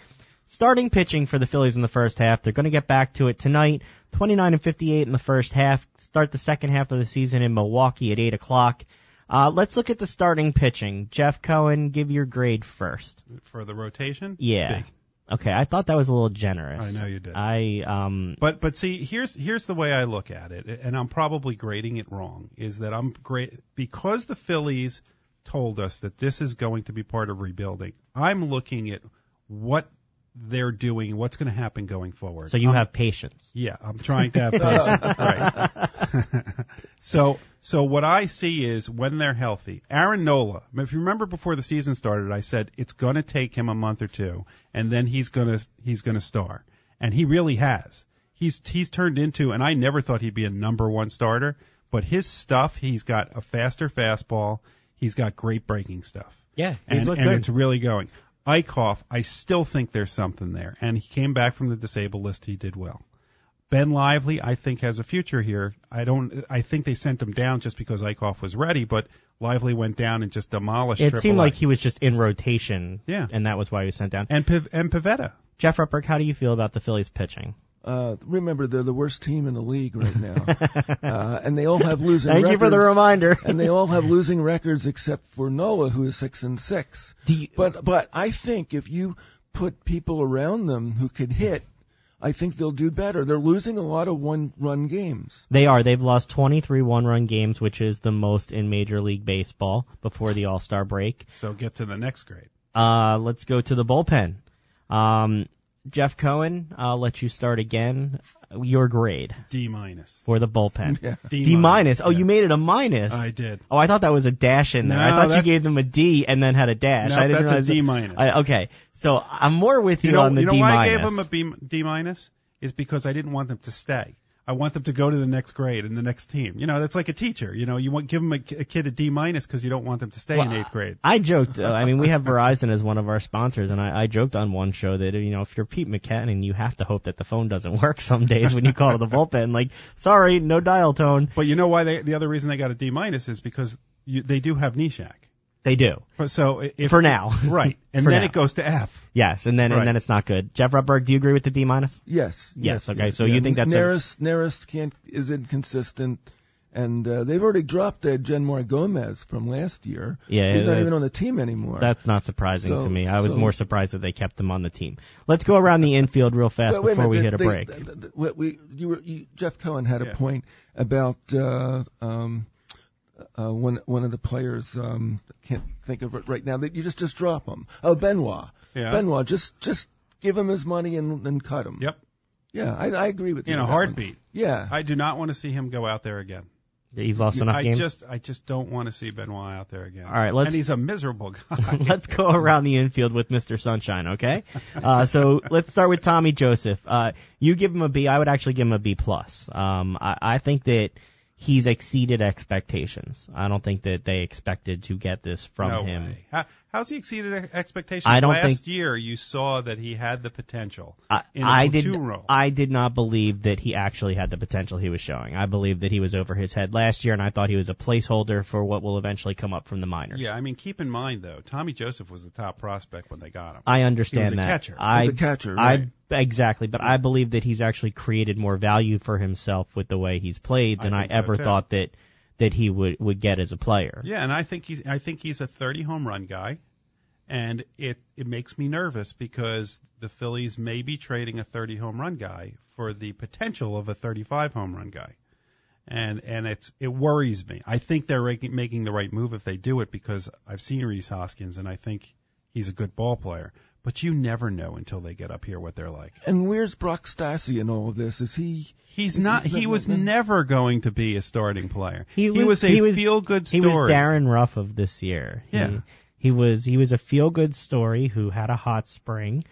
Starting pitching for the Phillies in the first half. They're going to get back to it tonight. 29 and 58 in the first half. Start the second half of the season in Milwaukee at 8 o'clock. Uh, let's look at the starting pitching. Jeff Cohen, give your grade first. for the rotation. Yeah. Big. Okay, I thought that was a little generous. I know you did. I um But but see, here's here's the way I look at it, and I'm probably grading it wrong. Is that I'm great because the Phillies told us that this is going to be part of rebuilding. I'm looking at what they're doing, what's going to happen going forward. so you I'm- have patience. yeah, I'm trying to have patience. right. so so what I see is when they're healthy, Aaron Nola. If you remember before the season started, I said it's going to take him a month or two, and then he's going to he's going to star, and he really has. He's he's turned into, and I never thought he'd be a number one starter, but his stuff, he's got a faster fastball, he's got great breaking stuff Yeah, he's and, and good. it's really going. Eichhoff, I still think there's something there, and he came back from the disabled list. He did well. Ben Lively, I think, has a future here. I don't. I think they sent him down just because Eichhoff was ready, but Lively went down and just demolished. It seemed like he was just in rotation. Yeah. And that was why he was sent down. and Piv- and Pivetta. Jeff Rutberg, how do you feel about the Phillies pitching? Uh, remember, they're the worst team in the league right now, uh, and they all have losing. Records. Thank records, you for the reminder. and they all have losing records except for Nola, who is six and six. You, But but I think if you put people around them who can hit, I think they'll do better. They're losing a lot of one-run games. they are. They've lost 23 one-run games, which is the most in Major League Baseball before the All-Star break. So get to the next grade. Uh, let's go to the bullpen. Um, Jeff Cohen, I'll let you start again. Your grade D minus. for the bullpen. Yeah. D minus. Oh, you made it a minus. I did. Oh, I thought that was a dash in there. I No, thought you gave them a D and then had a dash. No, I didn't that's a realize D minus. I, okay, so I'm more with you, You know, on the you know D why minus. I gave him a B, D minus is because I didn't want them to stay. I want them to go to the next grade and the next team. You know, that's like a teacher. You know, you want give them a, a kid a D minus because you don't want them to stay in eighth grade. I joked. Uh, I mean, we have Verizon as one of our sponsors, and I, I joked on one show that you know if you're Pete Mackanin, and you have to hope that the phone doesn't work some days when you call to the bullpen. Like, sorry, no dial tone. But you know why they, the other reason they got a D minus is because you, they do have Neshek. They do so if for now. right, and For then now. it goes to F. yes, and then Right. and then it's not good. Jeff Rutberg, do you agree with the D minus? Yes. Yes, okay, so you think that's a- Neris? Neris can't is inconsistent. And uh, they've already dropped uh, Jeanmar Gomez from last year. Yeah, He's not even on the team anymore. That's not surprising So- to me. I was so- more surprised that they kept him on the team. Let's go around the infield real fast Wait- wait before we minute, hit a they- break. they- they- we, we- you were, you, Jeff Cohen had Yeah. a point about uh, um, uh, one one of the players. Um, can't think of it right now. That you just just drop him. Oh, Benoit. Yeah. Benoit. Just just give him his money and and cut him. Yep. Yeah, I, I agree with you. In a on that one. heartbeat. Yeah. I do not want to see him go out there again. He's lost enough I games. just I just don't want to see Benoit out there again. All right, let's- And he's a miserable guy. let's go around the infield with Mr. Sunshine, okay? Uh, so let's start with Tommy Joseph. Uh, you give him a B. I would actually give him a B plus. Um, I, I think that he's exceeded expectations. I don't think that they expected to get this from no him. way. How, how's he exceeded e- expectations? I don't Last think- year you saw that he had the potential I, in a I did. role. I did not believe that he actually had the potential he was showing. I believe that he was over his head last year, and I thought he was a placeholder for what will eventually come up from the minors. yeah, I mean, keep in mind though, Tommy Joseph was the top prospect when they got him. I understand He was a catcher. I, As a catcher, I right. exactly, but I believe that he's actually created more value for himself with the way he's played than I, think so, ever too. thought that that he would would get as a player. Yeah, and I think he's I think he's a 30 home run guy, and it it makes me nervous because the Phillies may be trading a 30 home run guy for the potential of a 35 home run guy, and and it's it worries me. I think they're making the right move if they do it because I've seen Rhys Hoskins and I think he's a good ball player. But you never know until they get up here what they're like. And where's Brock Stassi in all of this? Is he? He's He's not. not- He was not- never going to be a starting player. He He was- was a he was- feel good story. He was Darin Ruf of this year. He, Yeah. he was he was a feel good story who had a hot spring.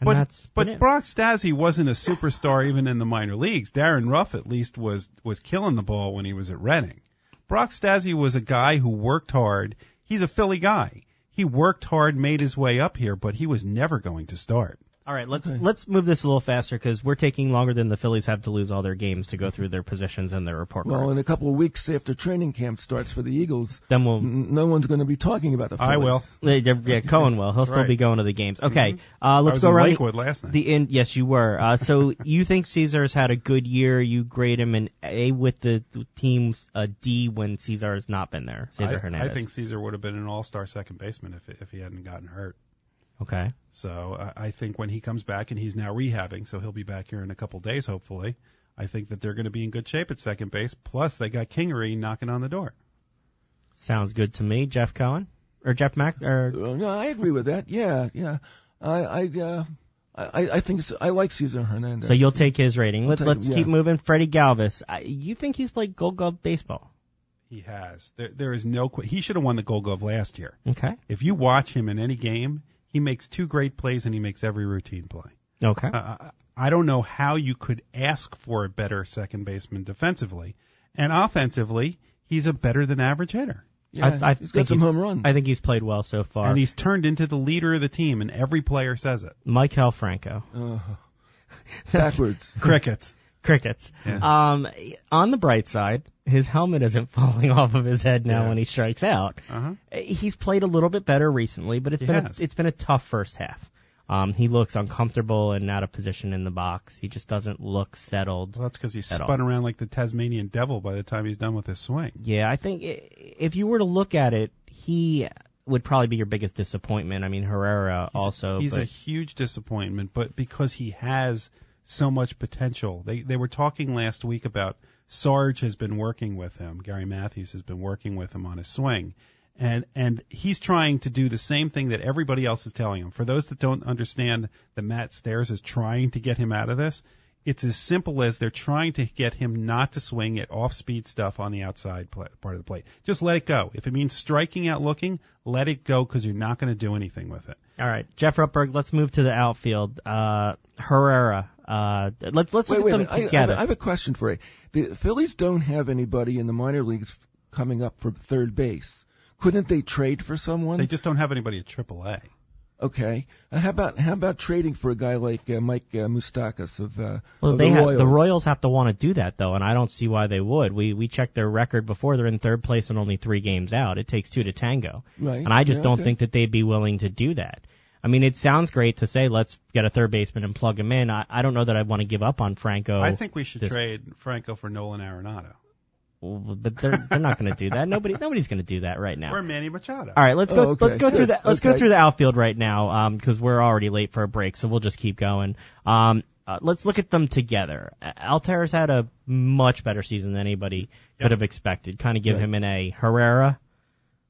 And But that's but it. Brock Stassi wasn't a superstar even in the minor leagues. Darin Ruf at least was was killing the ball when he was at Reading. Brock Stassi was a guy who worked hard. He's a Philly guy. He worked hard, made his way up here, but he was never going to start. All right, let's let's move this a little faster because we're taking longer than the Phillies have to lose all their games to go through their positions and their report Well, cards. in a couple of weeks after training camp starts for the Eagles, then we'll n- no one's going to be talking about the. Phillies. I will. Yeah, yeah, Cohen will. He'll still Right. be going to the games. Okay, uh, let's was go in around the- last night. the end. Yes, you were. Uh, so you think Cesar's had a good year? You grade him an A with the, the team's a D when Cesar has not been there. Cesar I, Hernandez. I think Cesar would have been an all-star second baseman if if he hadn't gotten hurt. Okay. So I, I think when he comes back and he's now rehabbing, so he'll be back here in a couple days, hopefully. I think that they're going to be in good shape at second base. Plus, they got Kingery knocking on the door. Sounds good to me. Jeff Cohen or Jeff Mack or Uh, no, I agree with that. Yeah, yeah. I, I, uh, I, I think s- I like Cesar Hernandez. so you'll take his rating. Let, take let's him, keep moving. Freddie Galvis. I, you think he's played Gold Glove baseball? He has. There, there is no. qu- He should have won the Gold Glove last year. Okay. If you watch him in any game, he makes two great plays and he makes every routine play. Okay. Uh, I- I don't know how you could ask for a better second baseman defensively, and offensively, he's a better than average hitter. yeah, I, I he's think got some home runs. I think he's played well so far. And he's turned into the leader of the team, and every player says it. Maikel Franco. uh, backwards. Crickets. Crickets. Yeah. Um, on the bright side, his helmet isn't falling off of his head now Yeah. when he strikes out. Uh-huh. He's played a little bit better recently, but it's He been a, it's been a tough first half. Um, he looks uncomfortable and out of position in the box. He just doesn't look settled. Well, that's because he's spun around like the Tasmanian devil by the time he's done with his swing. Yeah, I think if you were to look at it, he would probably be your biggest disappointment. I mean, Herrera also. he's but a huge disappointment, but because he has so much potential. They they were talking last week about Sarge has been working with him. Gary Matthews has been working with him on his swing. And and he's trying to do the same thing that everybody else is telling him. For those that don't understand that Matt Stairs is trying to get him out of this, it's as simple as they're trying to get him not to swing at off-speed stuff on the outside part of the plate. Just let it go. If it means striking out looking, let it go because you're not going to do anything with it. All right, Jeff Rutberg. Let's move to the outfield. Uh, Herrera. Uh, let's let's Wait, look wait a at minute. them I, I, have together. a- I have a question for you. The Phillies don't have anybody in the minor leagues coming up for third base. Couldn't they trade for someone? They just don't have anybody at AAA. okay. Uh, how about how about trading for a guy like uh, Mike uh, Moustakas of, uh, well, of they the have Royals? the Royals have to want to do that though, and I don't see why they would. We we checked their record before; they're in third place and only three games out. It takes two to tango, Right. and I just Yeah, don't okay. think that they'd be willing to do that. I mean, it sounds great to say let's get a third baseman and plug him in. I, I don't know that I want to give up on Franco. I think we should this- trade Franco for Nolan Arenado. Well, But they're they're not going to do that. Nobody nobody's going to do that right now. Or Manny Machado. All right, let's go. Oh, okay. Let's go through Good. the let's go through the outfield right now because we're already late for a break, so we'll just keep going. Um, uh, let's look at them together. Uh, Altherr's had a much better season than anybody could have expected. Kind of give Right. him an A. Herrera,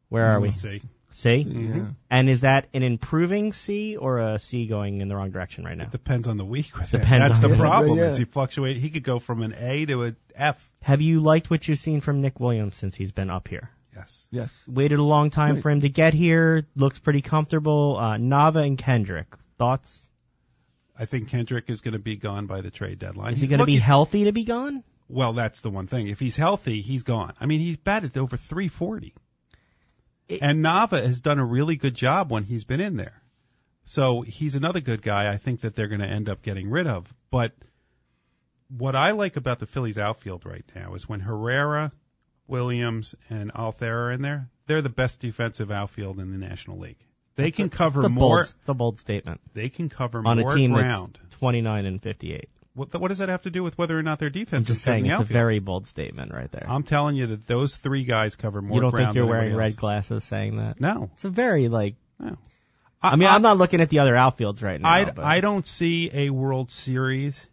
where are we? We'll see. C. Yeah. And is that an improving C or a C going in the wrong direction right now? Depends on the week with him. Depends That's on the the- problem. Yeah, yeah. Is he fluctuate? He could go from an A to an F. Have you liked what you've seen from Nick Williams since he's been up here? Yes. Yes. Waited a long time Right. for him to get here. Looks pretty comfortable. Uh, Nava and Kendrick, thoughts? I think Kendrick is going to be gone by the trade deadline. Is he going to be healthy to be gone? Well, that's the one thing. If he's healthy, he's gone. I mean, he's batted over 340. It- and Nava has done a really good job when he's been in there. So he's another good guy I think that they're going to end up getting rid of. But what I like about the Phillies outfield right now is when Herrera, Williams, and Altherr are in there, they're the best defensive outfield in the National League. They can cover It's more. bold, it's a bold statement They can cover on more a team ground. that's 29 and 58. What, what does that have to do with whether or not their I'm defense just is saying it's a very bold statement right there. I'm telling you that those three guys cover more you don't think you're wearing red glasses saying that? No, It's a very like. no. I mean, I'm not looking at the other outfields right now. I, I don't see a World Series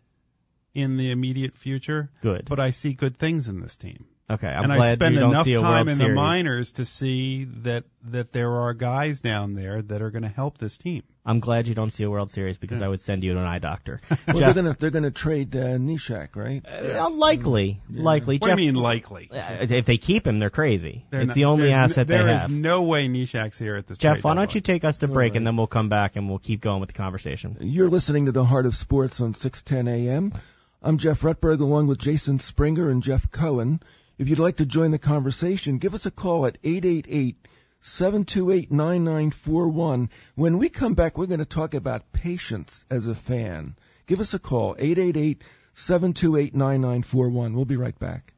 in the immediate future, good. but I see good things in this team. Okay, I'm and I glad spend you don't enough see a time in Series. the minors to see that that there are guys down there that are going to help this team. I'm glad you don't see a World Series because Yeah. I would send you to an eye doctor. Well, Jeff, they're gonna they're gonna trade uh, Neshek, right? uh, likely, likely. What Jeff, do you mean likely? uh, If they keep him, they're crazy. They're it's not- the only there's n- asset they have. There is no way Neshek's here at this. Jeff, trade why don't you take us to break right. and then we'll come back and we'll keep going with the conversation. You're listening to the Heart of Sports on 610 AM. I'm Jeff Rutberg along with Jason Springer and Jeff Cohen. If you'd like to join the conversation, give us a call at 888-728-9941. When we come back, we're going to talk about patience as a fan. Give us a call, 888-728-9941. We'll be right back.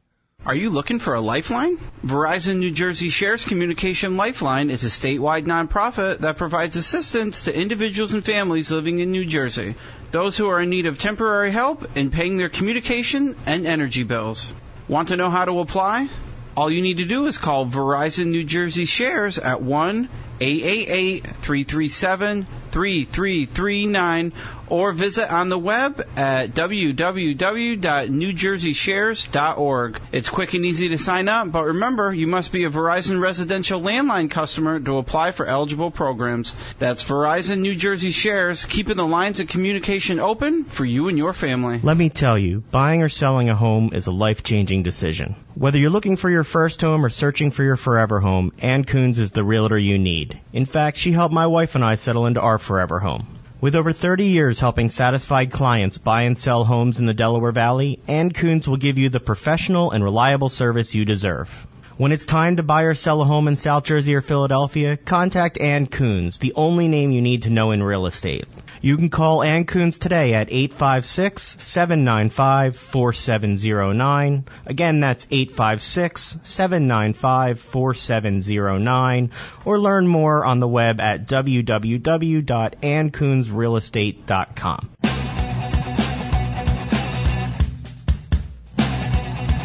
Are you looking for a lifeline? Verizon New Jersey Shares Communication Lifeline is a statewide nonprofit that provides assistance to individuals and families living in New Jersey, those who are in need of temporary help in paying their communication and energy bills. Want to know how to apply? All you need to do is call Verizon New Jersey Shares at 1 888 337 3339 or visit on the web at www.newjerseyshares.org. It's quick and easy to sign up, but remember, you must be a Verizon residential landline customer to apply for eligible programs. That's Verizon New Jersey Shares, keeping the lines of communication open for you and your family. Let me tell you, buying or selling a home is a life-changing decision. Whether you're looking for your first home or searching for your forever home, Ann Coons is the realtor you need. In fact, she helped my wife and I settle into our forever home. With over 30 years helping satisfied clients buy and sell homes in the Delaware Valley, Ann Coons will give you the professional and reliable service you deserve. When it's time to buy or sell a home in South Jersey or Philadelphia, contact Ann Coons, the only name you need to know in real estate. You can call Ann Coons today at 856-795-4709. Again, that's 856-795-4709. Or learn more on the web at www.anncoonsrealestate.com.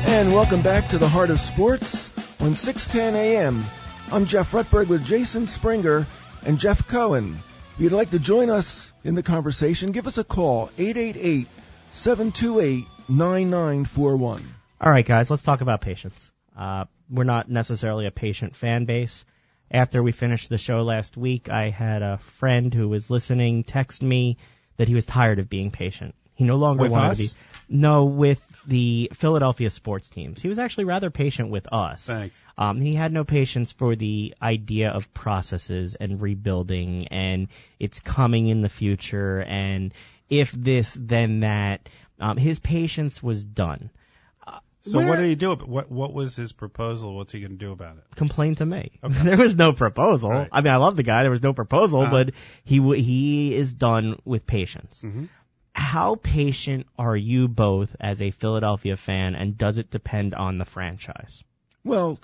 And welcome back to the Heart of Sports on 610 AM. I'm Jeff Rutberg with Jason Springer and Jeff Cohen. If you'd like to join us in the conversation, give us a call, 888-728-9941. All right, guys, let's talk about patience. Uh, we're not necessarily a patient fan base. After we finished the show last week, I had a friend who was listening text me that he was tired of being patient. He no longer With wanted us? to be. No, with the Philadelphia sports teams. He was actually rather patient with us. Thanks. Um, he had no patience for the idea of processes and rebuilding and it's coming in the future and if this, then that. Um, his patience was done. So Where- what did he do? What what was his proposal? What's he going to do about it? complain to me. there was no proposal. Right. I mean, I love the guy. There was no proposal, Uh-huh. but he w- he is done with patience. Mhm. How patient are you both as a Philadelphia fan, and does it depend on the franchise? Well,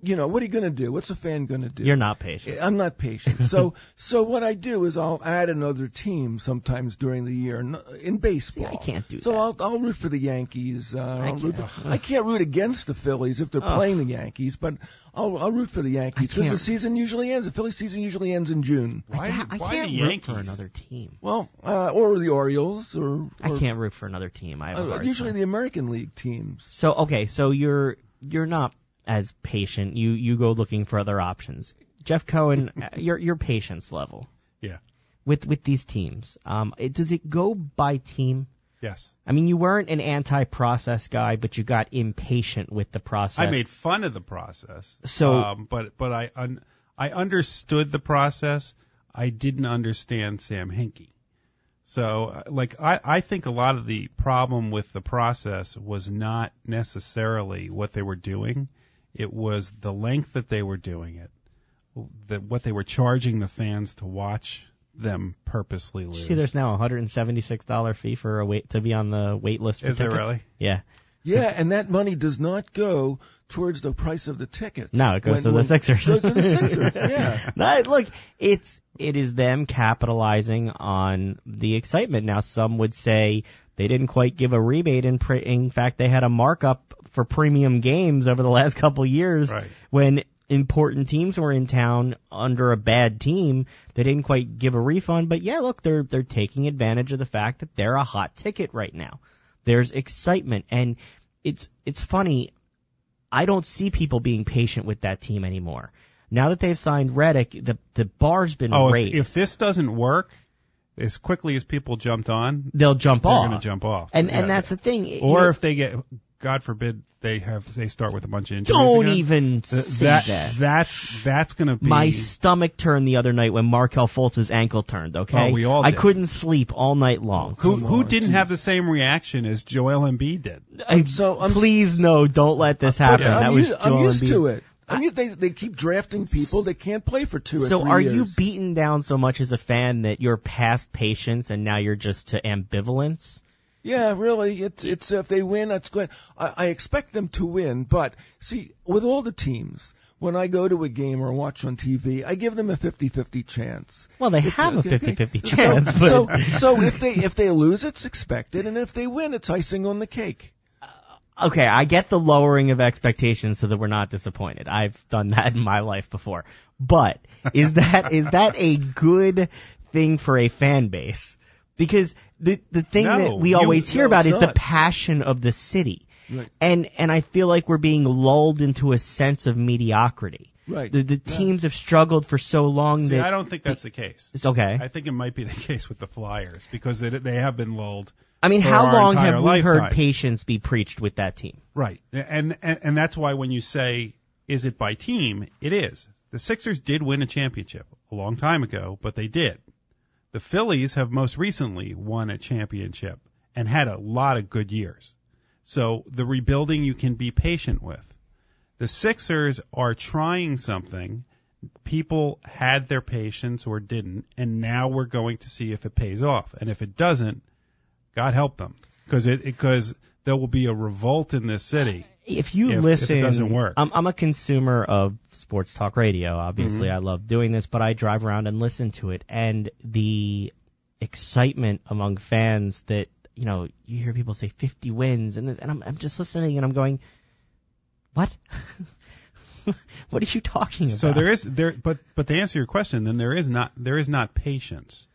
you know, what are you going to do? What's a fan going to do? You're not patient. I'm not patient. So, so what I do is I'll add another team sometimes during the year n- in baseball. See, I can't do so that. So I'll I'll root for the Yankees. Uh, I'll can't. root for, I can't root against the Phillies if they're Ugh. playing the Yankees, but I'll I'll root for the Yankees because the season usually ends. The Philly season usually ends in June. I, Why- ca- I can't the root Yankees? for another team. Well, uh, or the Orioles, or, I can't root for another team. I uh, usually time. the American League teams. So okay, so you're you're not as patient. You you go looking for other options. Jeff Cohen, uh, your your patience level Yeah. with with these teams. Um, it, does it go by team? Yes. I mean, you weren't an anti-process guy, but you got impatient with the process. I made fun of the process. So- um, but but I un, I understood the process. I didn't understand Sam Hinkie. So uh, like I I think a lot of the problem with the process was not necessarily what they were doing. It was the length that they were doing it. That what they were charging the fans to watch them purposely lose. See, there's now a hundred and seventy-six dollar fee for a wait to be on the wait list. For Is there really? Yeah. Yeah, and that money does not go towards the price of the tickets. No, it goes When- to the when- Sixers. Goes to the Sixers. Yeah. No, look, it's it is them capitalizing on the excitement. Now, some would say they didn't quite give a rebate. In, pre- in fact, they had a markup for premium games over the last couple years Right. when important teams were in town under a bad team. They didn't quite give a refund, but yeah, look, they're they're taking advantage of the fact that they're a hot ticket right now. There's excitement, and it's it's funny. I don't see people being patient with that team anymore. Now that they've signed Redick, the the bar's been Oh, raised. if, if this doesn't work, as quickly as people jumped on, they'll jump they're off. going to jump off. And Yeah. and that's the thing. You or know, if they get, God forbid, they have they start with a bunch of injuries. don't again, even th- say that, that. that's that's going to be My stomach turned the other night when Markelle Fultz's ankle turned. Okay, Oh, we all I couldn't sleep all night long. who Come who on, didn't geez. have the same reaction as Joel Embiid did. I, So I'm- please no, don't let this happen. I'm, that was used, I'm used Embiid. to it. I mean, they they keep drafting people that can't play for two or So are years. you beaten down so much as a fan that you're past patience and now you're just to ambivalence? Yeah, really. It's it's if they win, that's good. I, I expect them to win, but see, with all the teams, when I go to a game or watch on TV, I give them a 50-50 chance. Well, they If- have a okay, 50-50 so- chance, but So, so if they if they lose, it's expected, and if they win, it's icing on the cake. Okay, I get the lowering of expectations so that we're not disappointed. I've done that in my life before. But is that is that a good thing for a fan base? Because the the thing No, that we you- always hear no, about is the passion of the city. Right. And and I feel like we're being lulled into a sense of mediocrity. Right. The the teams have struggled for so long See, that I don't think that's the case. it's okay. I think it might be the case with the Flyers because they, they have been lulled. I mean, how long have we heard patience be preached with that team? Right. And, and and that's why when you say is it by team, it is. The Sixers did win a championship a long time ago, but they did. The Phillies have most recently won a championship and had a lot of good years. So the rebuilding you can be patient with. The Sixers are trying something. People had their patience or didn't, and now we're going to see if it pays off. And if it doesn't, God help them, because it because there will be a revolt in this city. if you if- if it listen, doesn't work. I'm, I'm a consumer of sports talk radio. Obviously, Mm-hmm. I love doing this, but I drive around and listen to it, and the excitement among fans that you know you hear people say 50 wins, and and I'm I'm just listening and I'm going, what? what are you talking about? So there is there, but but to answer your question, then there is not there is not patience.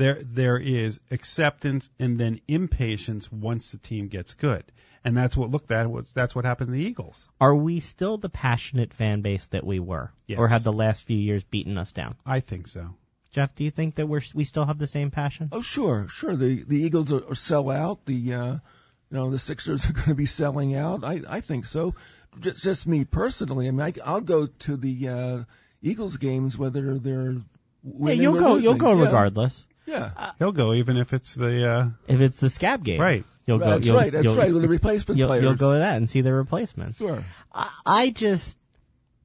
There there is acceptance and then impatience once the team gets good, and that's what look that was that's what happened to the Eagles. Are we still the passionate fan base that we were, Yes. or have the last few years beaten us down? I think so. Jeff, do you think that we're we still have the same passion? Oh, sure, sure. The the Eagles are, are sell out. The uh, you know the Sixers are going to be selling out. I I think so. Just just me personally. I mean, I, I'll go to the uh, Eagles games whether they're Yeah, you'll or go. You'll go Yeah, regardless. Yeah, He'll go even if it's the uh, If it's the scab game, right. You'll go. that's you'll, right. That's you'll, right. With the replacement You'll, players. you'll go to that and see the replacements. Sure. I, I just,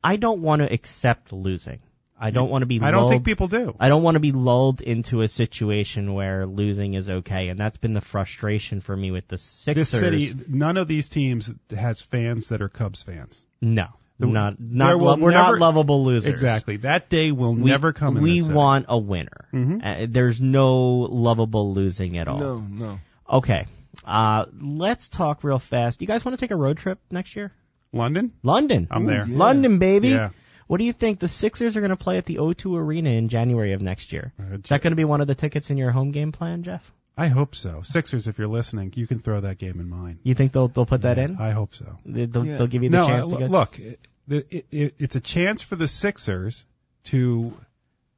I don't want to accept losing. I don't want to be. I don't lulled, think people do. I don't want to be lulled into a situation where losing is okay, and that's been the frustration for me with the Sixers. This city, none of these teams has fans that are Cubs fans. no, The- not not there will lo- we're never- not lovable losers. Exactly. That day will We, never come in We this city. want a winner. Mhm. Uh, there's no lovable losing at all. No, no. Okay. Uh, let's talk real fast. You guys want to take a road trip next year? London. London. I'm there. yeah. London, baby. Yeah. What do you think? The Sixers are going to play at the O2 Arena in January of next year. Uh, Is that going to be one of the tickets in your home game plan, Jeff? I hope so. Sixers, if you're listening, you can throw that game in mine. You think they'll they'll put that in? I hope so. They- They'll, Yeah. they'll give you the no, chance uh, to go. look, it, it, it, it's a chance for the Sixers to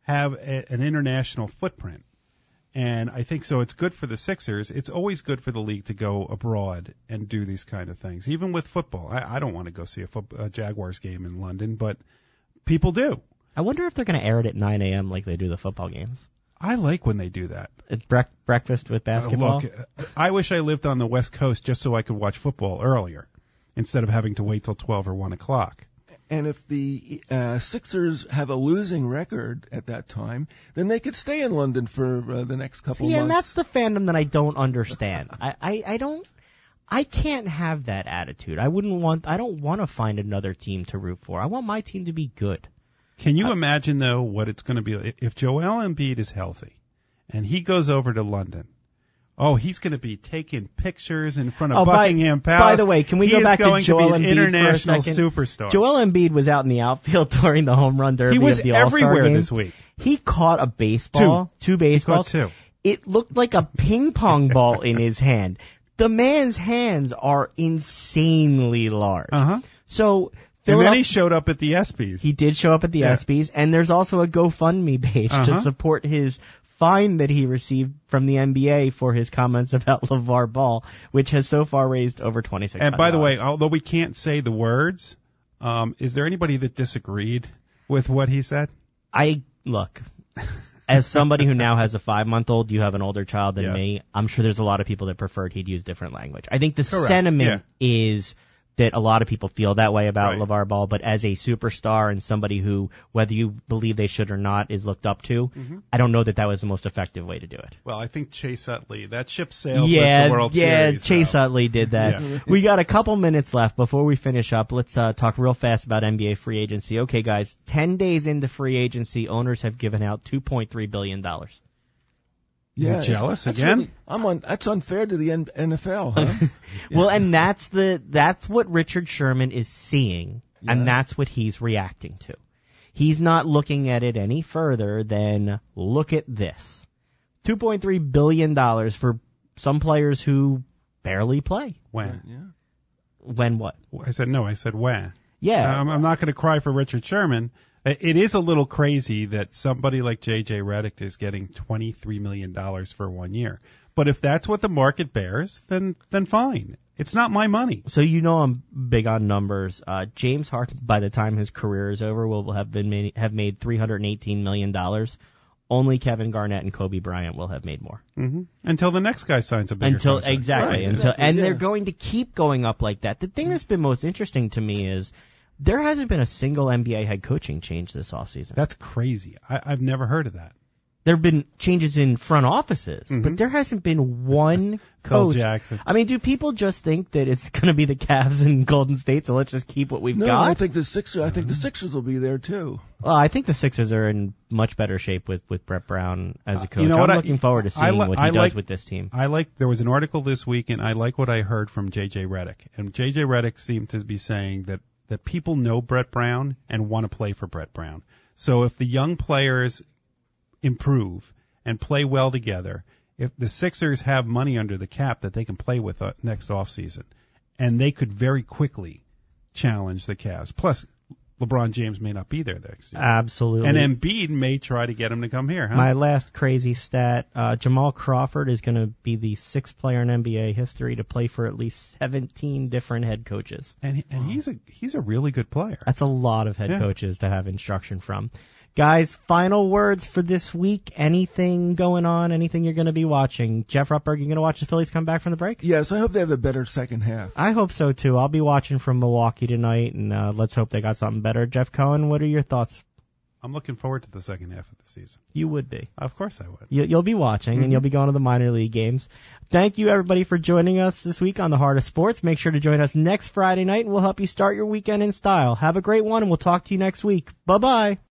have a, an international footprint. And I think so. It's good for the Sixers. It's always good for the league to go abroad and do these kind of things, even with football. I, I don't want to go see a, foot, a Jaguars game in London, but people do. I wonder if they're going to air it at 9 a.m. like they do the football games. I like when they do that. It's brec- breakfast with Uh, basketball. look, uh, I wish I lived on the West Coast just so I could watch football earlier instead of having to wait till 12 or 1 o'clock. And if the uh, Sixers have a losing record at that time, then they could stay in London for uh, the next couple See, and that's the fandom that I don't understand. I, I, I don't, I can't have that attitude. I wouldn't want, I don't want to find another team to root for. I want my team to be good. Can you imagine though what it's going to be like if Joel Embiid is healthy and he goes over to London? Oh, he's going to be taking pictures in front of Oh, by- Buckingham Palace. by the way, can we He go back to Joel to be Embiid an for a international second? superstar. Joel Embiid was out in the outfield during the home run derby he was of the All-Star everywhere game. this week. He caught a baseball, two, He caught baseballs. two. It looked like a ping pong ball in his hand. The man's hands are insanely large. Uh huh. So And then he showed up at the ESPYS. He did show up at the Yeah. ESPYS, and there's also a GoFundMe page to Uh-huh. support his fine that he received from the NBA for his comments about LeVar Ball, which has so far raised over twenty six. and by the way, although we can't say the words, um, is there anybody that disagreed with what he said? I look. As somebody who now has a five month old, you have an older child than Yes. me. I'm sure there's a lot of people that preferred he'd use different language. I think the Correct, sentiment is that a lot of people feel that way about Right. LeVar Ball, but as a superstar and somebody who, whether you believe they should or not, is looked up to, Mm-hmm. I don't know that that was the most effective way to do it. Well, I think Chase Utley, that ship sailed yeah, with the World yeah, Series. Chase though. Utley did that. Yeah. we got a couple minutes left before we finish up. Let's uh, talk real fast about NBA free agency. Okay, guys, ten days into free agency, owners have given out two point three billion dollars. You're jealous again? really- I'm on. That's unfair to the N- NFL, huh? Well, and that's the that's what Richard Sherman is seeing, Yeah. and that's what he's reacting to. He's not looking at it any further than look at this, two point three billion dollars for some players who barely play. When? yeah. When what? I said no. I said when. Yeah, Um, I'm not going to cry for Richard Sherman. It is a little crazy that somebody like J.J. Redick is getting $23 million for one year. But if that's what the market bears, then then fine. It's not my money. So you know I'm big on numbers. Uh, James Harden, by the time his career is over, will have been made, have made 318 million dollars. Only Kevin Garnett and Kobe Bryant will have made more. hmm Until the next guy signs a bigger until contract. exactly Right, until exactly, and yeah. they're going to keep going up like that. The thing that's been most interesting to me is there hasn't been a single NBA head coaching change this offseason. That's crazy. I, I've never heard of that. There have been changes in front offices, but mm-hmm. there hasn't been one coach. Jackson. I mean, do people just think that it's going to be the Cavs and Golden State, so let's just keep what we've No, got? I think the Sixers. I think the mm-hmm. Sixers will be there too. Well, I think the Sixers are in much better shape with, with Brett Brown as a uh, coach. you know I'm I- looking forward to seeing li- what he I does like- with this team. I like there was an article this week and I like what I heard from JJ Redick. And JJ Redick seemed to be saying that that people know Brett Brown and want to play for Brett Brown. So if the young players improve and play well together, if the Sixers have money under the cap that they can play with uh, next offseason, and they could very quickly challenge the Cavs. Plus, LeBron James may not be there next year. Absolutely. and Embiid may try to get him to come here, huh? My last crazy stat: uh, Jamal Crawford is going to be the sixth player in NBA history to play for at least 17 different head coaches. and and he's a he's a really good player. That's a lot of head Yeah. coaches to have instruction from. Guys, final words for this week. Anything going on? Anything you're going to be watching? Jeff Rutberg, you going to watch the Phillies come back from the break? Yes, I hope they have a better second half. I hope so too. I'll be watching from Milwaukee tonight, and uh, let's hope they got something better. Jeff Cohen, what are your thoughts? I'm looking forward to the second half of the season. You would be. Of course I would. You, you'll be watching and you'll be going to the minor league games. Thank you everybody for joining us this week on the Heart of Sports. Make sure to join us next Friday night and we'll help you start your weekend in style. Have a great one and we'll talk to you next week. Bye bye.